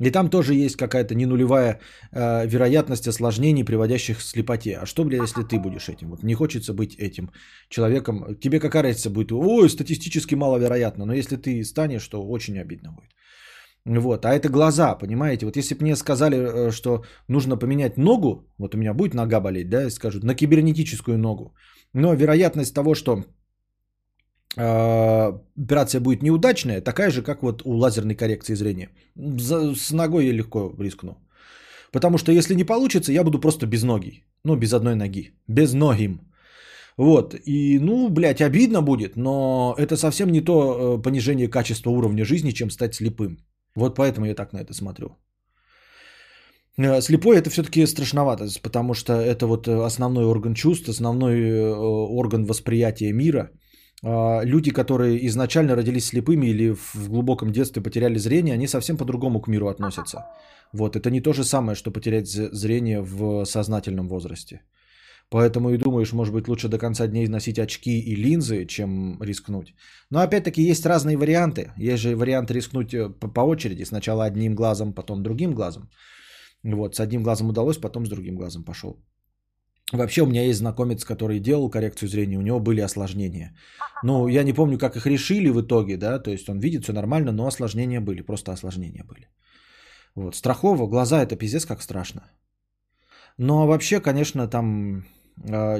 И там тоже есть какая-то не нулевая э, вероятность осложнений, приводящих к слепоте. А что, бля, если ты будешь этим? Вот не хочется быть этим человеком. Тебе какая разница будет? Ой, статистически маловероятно. Но если ты станешь, то очень обидно будет. Вот, а это глаза, понимаете? Вот если бы мне сказали, э, что нужно поменять ногу, вот у меня будет нога болеть, да, и скажут, на кибернетическую ногу. Но вероятность того, что э, операция будет неудачная, такая же, как вот у лазерной коррекции зрения. За- с ногой я легко рискну. Потому что если не получится, я буду просто без ноги. Ну, без одной ноги. Без ногим. Вот. И, ну, блядь, обидно будет, но это совсем не то э, понижение качества уровня жизни, чем стать слепым. Вот поэтому я так на это смотрю. Э, Слепой это все-таки страшновато, потому что это вот э, основной орган чувств, основной э, орган восприятия мира. А, Люди, которые изначально родились слепыми или в глубоком детстве потеряли зрение, они совсем по-другому к миру относятся. Вот, это не то же самое, что потерять зрение в сознательном возрасте. Поэтому и думаешь, может быть, лучше до конца дней носить очки и линзы, чем рискнуть. Но опять-таки есть разные варианты. Есть же вариант рискнуть э, по, очереди. Сначала одним глазом, потом другим глазом. Вот, с одним глазом удалось, потом с другим глазом пошел. Вообще у меня есть знакомец, который делал коррекцию зрения, у него были осложнения. Ну, я не помню, как их решили в итоге, да, то есть он видит все нормально, но осложнения были, просто осложнения были. Вот, страхово, глаза это пиздец как страшно. Но вообще, конечно, там,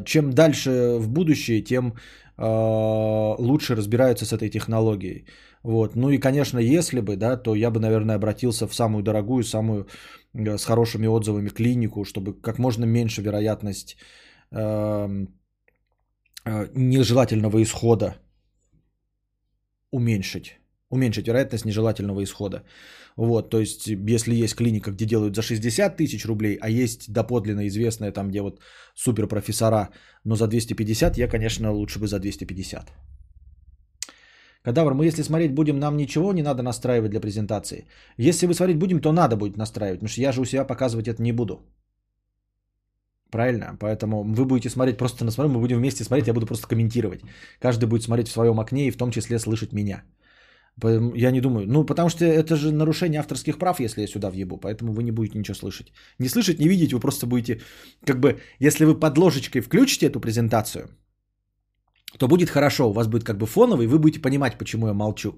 чем дальше в будущее, тем э, лучше разбираются с этой технологией. Вот. Ну и, конечно, если бы, да, то я бы, наверное, обратился в самую дорогую, самую э, с хорошими отзывами клинику, чтобы как можно меньше вероятность э, нежелательного исхода уменьшить. Уменьшить вероятность нежелательного исхода. Вот, то есть, если есть клиника, где делают за 60 тысяч рублей, а есть доподлинно известная там, где вот суперпрофессора, но за 250, я, конечно, лучше бы за 250. Кадавр, мы если смотреть будем, нам ничего не надо настраивать для презентации. Если вы смотреть будем, то надо будет настраивать, потому что я же у себя показывать это не буду. Правильно? Поэтому вы будете смотреть просто на смотрю, мы будем вместе смотреть, я буду просто комментировать. Каждый будет смотреть в своем окне и в том числе слышать меня. Я не думаю. Ну, потому что это же нарушение авторских прав, если я сюда въебу. Поэтому вы не будете ничего слышать. Не слышать, не видеть, вы просто будете... Как бы, если вы под ложечкой включите эту презентацию, то будет хорошо. У вас будет как бы фоновый, вы будете понимать, почему я молчу.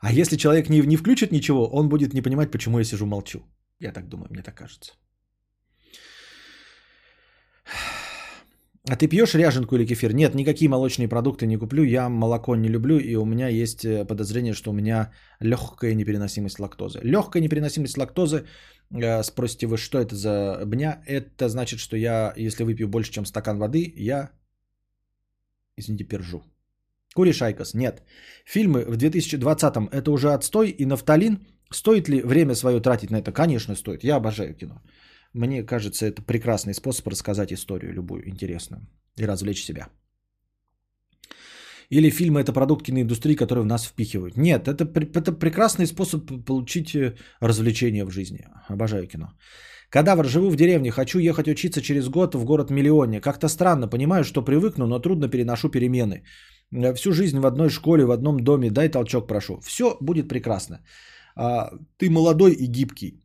А если человек не, не включит ничего, он будет не понимать, почему я сижу молчу. Я так думаю, мне так кажется. А ты пьешь ряженку или кефир? Нет, никакие молочные продукты не куплю. Я молоко не люблю, и у меня есть э, подозрение, что у меня легкая непереносимость лактозы. Легкая непереносимость лактозы, э, спросите вы, что это за бня? Это значит, что я, если выпью больше, чем стакан воды, я, извините, пержу. Кури Шайкас, нет. Фильмы в 2020-м это уже отстой и нафталин. Стоит ли время свое тратить на это? Конечно, стоит. Я обожаю кино. Мне кажется, это прекрасный способ рассказать историю любую интересную и развлечь себя. Или фильмы это продукт киноиндустрии, который в нас впихивают. Нет, это, это прекрасный способ получить э, развлечение в жизни. Обожаю кино. Кадавр, живу в деревне, хочу ехать учиться через год в город-миллионник. Как-то странно, понимаю, что привыкну, но трудно переношу перемены. Э, Всю жизнь в одной школе, в одном доме, дай толчок прошу. Все будет прекрасно. А, ты молодой и гибкий.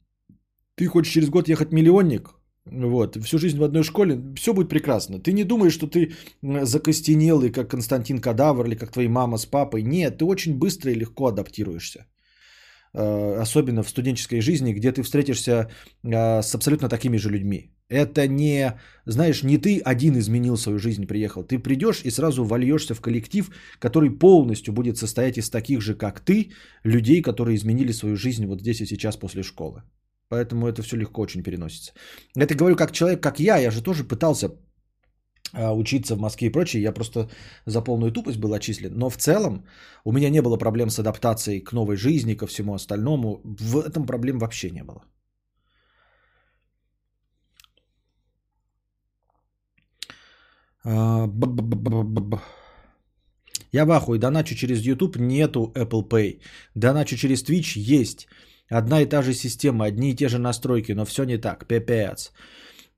Ты хочешь через год ехать миллионник, вот, всю жизнь в одной школе, все будет прекрасно. Ты не думаешь, что ты закостенелый, как Константин Кадавр или как твои мама с папой. Нет, ты очень быстро и легко адаптируешься. Э, Особенно в студенческой жизни, где ты встретишься э, с абсолютно такими же людьми. Это не, знаешь, не ты один изменил свою жизнь, приехал. Ты придешь и сразу вольешься в коллектив, который полностью будет состоять из таких же, как ты, людей, которые изменили свою жизнь вот здесь и сейчас после школы. Поэтому это все легко очень переносится. Это говорю как человек, как я. Я же тоже пытался а, учиться в Москве и прочее. Я просто за полную тупость был отчислен. Но в целом у меня не было проблем с адаптацией к новой жизни, ко всему остальному. В этом проблем вообще не было. А. Я в ахуе. Доначу через YouTube нету Apple Pay. Доначу через Twitch есть. Одна и та же система, одни и те же настройки, но все не так. Пипец.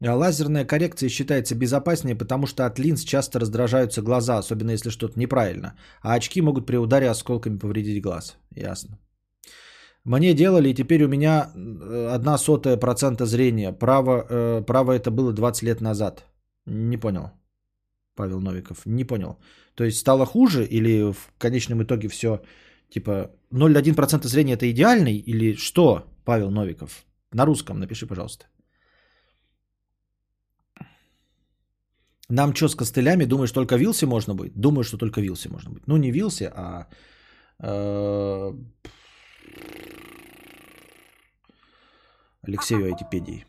А Лазерная коррекция считается безопаснее, потому что от линз часто раздражаются глаза, особенно если что-то неправильно. А очки могут при ударе осколками повредить глаз. Ясно. Мне делали, и теперь у меня э, одна сотая процента зрения. Право, э, право это было 20 лет назад. Не понял. Павел Новиков. Не понял. То есть стало хуже или в конечном итоге все типа 0,1% зрения это идеальный или что, Павел Новиков? На русском напиши, пожалуйста. Нам что с костылями? Думаешь, только вилсе можно быть? Думаю, что только вилсе можно быть. Ну, не вилсе, а... э, Алексею Айтипедии.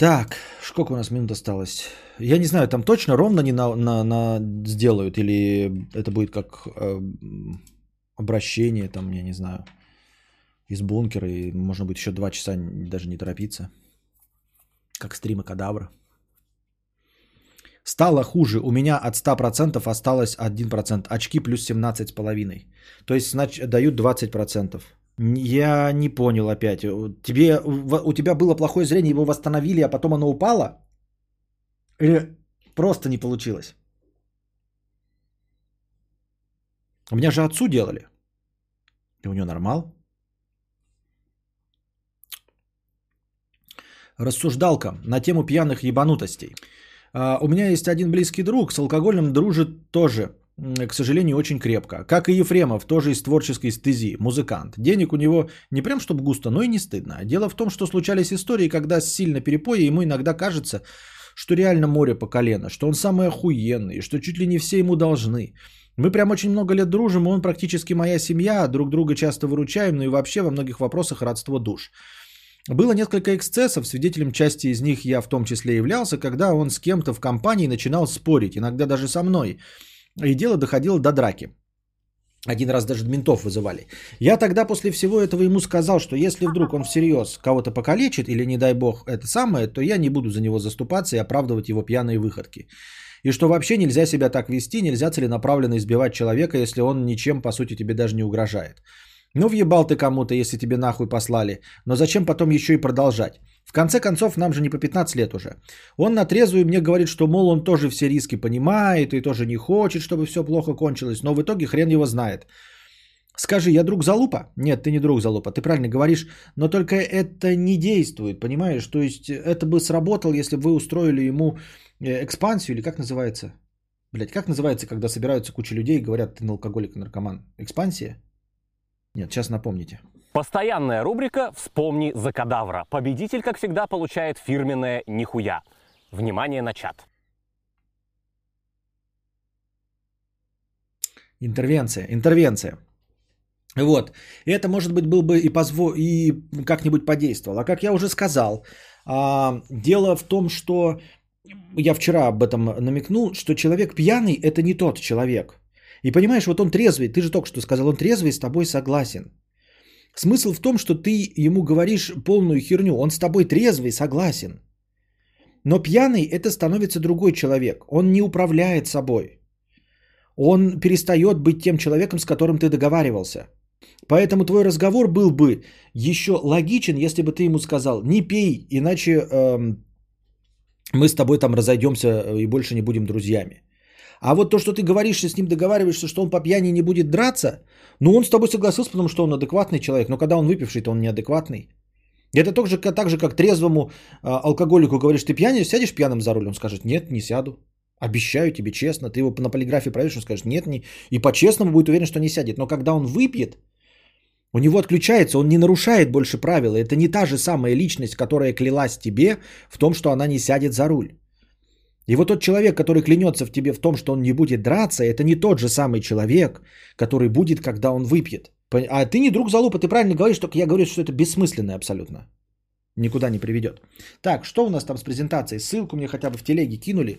Так, сколько у нас минут осталось? Я не знаю, там точно ровно не на, на, на сделают, или это будет как э, обращение, там, я не знаю, из бункера, и можно будет еще два часа даже не торопиться. Как стримы кадавра. Стало хуже. У меня от 100% осталось 1%. Очки плюс 17,5. То есть, значит, дают 20%. Я не понял опять. Тебе, в- у тебя было плохое зрение, его восстановили, а потом оно упало? Или просто не получилось? У меня же отцу делали. И у него нормал. Рассуждалка на тему пьяных ебанутостей. А, У меня есть один близкий друг, с алкоголем дружит тоже, к сожалению, очень крепко. Как и Ефремов, тоже из творческой стези, музыкант. Денег у него не прям чтобы густо, но и не стыдно. Дело в том, что случались истории, когда сильно перепоя ему иногда кажется, что реально море по колено, что он самый охуенный, что чуть ли не все ему должны. Мы прям очень много лет дружим, и он практически моя семья, друг друга часто выручаем, ну и вообще во многих вопросах родство душ. Было несколько эксцессов, свидетелем части из них я в том числе являлся, когда он с кем-то в компании начинал спорить, иногда даже со мной. И дело доходило до драки. Один раз даже ментов вызывали. Я тогда после всего этого ему сказал, что если вдруг он всерьез кого-то покалечит или, не дай бог, это самое, то я не буду за него заступаться и оправдывать его пьяные выходки. И что вообще нельзя себя так вести, нельзя целенаправленно избивать человека, если он ничем, по сути, тебе даже не угрожает. Ну, въебал ты кому-то, если тебе нахуй послали. Но зачем потом еще и продолжать? В конце концов, нам же не по 15 лет уже. Он на трезвую мне говорит, что, мол, он тоже все риски понимает и тоже не хочет, чтобы все плохо кончилось. Но в итоге хрен его знает. Скажи, я друг залупа? Нет, ты не друг залупа, ты правильно говоришь, но только это не действует, понимаешь? То есть это бы сработало, если бы вы устроили ему э, экспансию, или как называется? Блять, как называется, когда собираются куча людей и говорят, ты алкоголик и наркоман? Экспансия? Нет, сейчас напомните. Постоянная рубрика «Вспомни за кадавра». Победитель, как всегда, получает фирменное «Нихуя». Внимание на чат. Интервенция, интервенция. Вот. Это, может быть, был бы и, позво... и как-нибудь подействовал. А как я уже сказал, а, дело в том, что я вчера об этом намекнул, что человек пьяный – это не тот человек. И понимаешь, вот он трезвый, ты же только что сказал, он трезвый, с тобой согласен. Смысл в том, что ты ему говоришь полную херню, он с тобой трезвый, согласен. Но пьяный – это становится другой человек, он не управляет собой. Он перестает быть тем человеком, с которым ты договаривался. Поэтому твой разговор был бы еще логичен, если бы ты ему сказал, не пей, иначе эм, мы с тобой там разойдемся и больше не будем друзьями. А вот то, что ты говоришь и с ним договариваешься, что он по пьяни не будет драться, ну он с тобой согласился, потому что он адекватный человек, но когда он выпивший, то он неадекватный. Это так же, так же как трезвому а, алкоголику говоришь, ты пьяный, сядешь пьяным за руль? Он скажет, нет, не сяду. Обещаю тебе честно. Ты его на полиграфе проверишь, он скажет, нет, не... и по-честному будет уверен, что не сядет. Но когда он выпьет, у него отключается, он не нарушает больше правила. Это не та же самая личность, которая клялась тебе в том, что она не сядет за руль. И вот тот человек, который клянется в тебе в том, что он не будет драться, это не тот же самый человек, который будет, когда он выпьет. А ты не друг залупа, ты правильно говоришь, только я говорю, что это бессмысленно абсолютно. Никуда не приведет. Так, что у нас там с презентацией? Ссылку мне хотя бы в телеге кинули.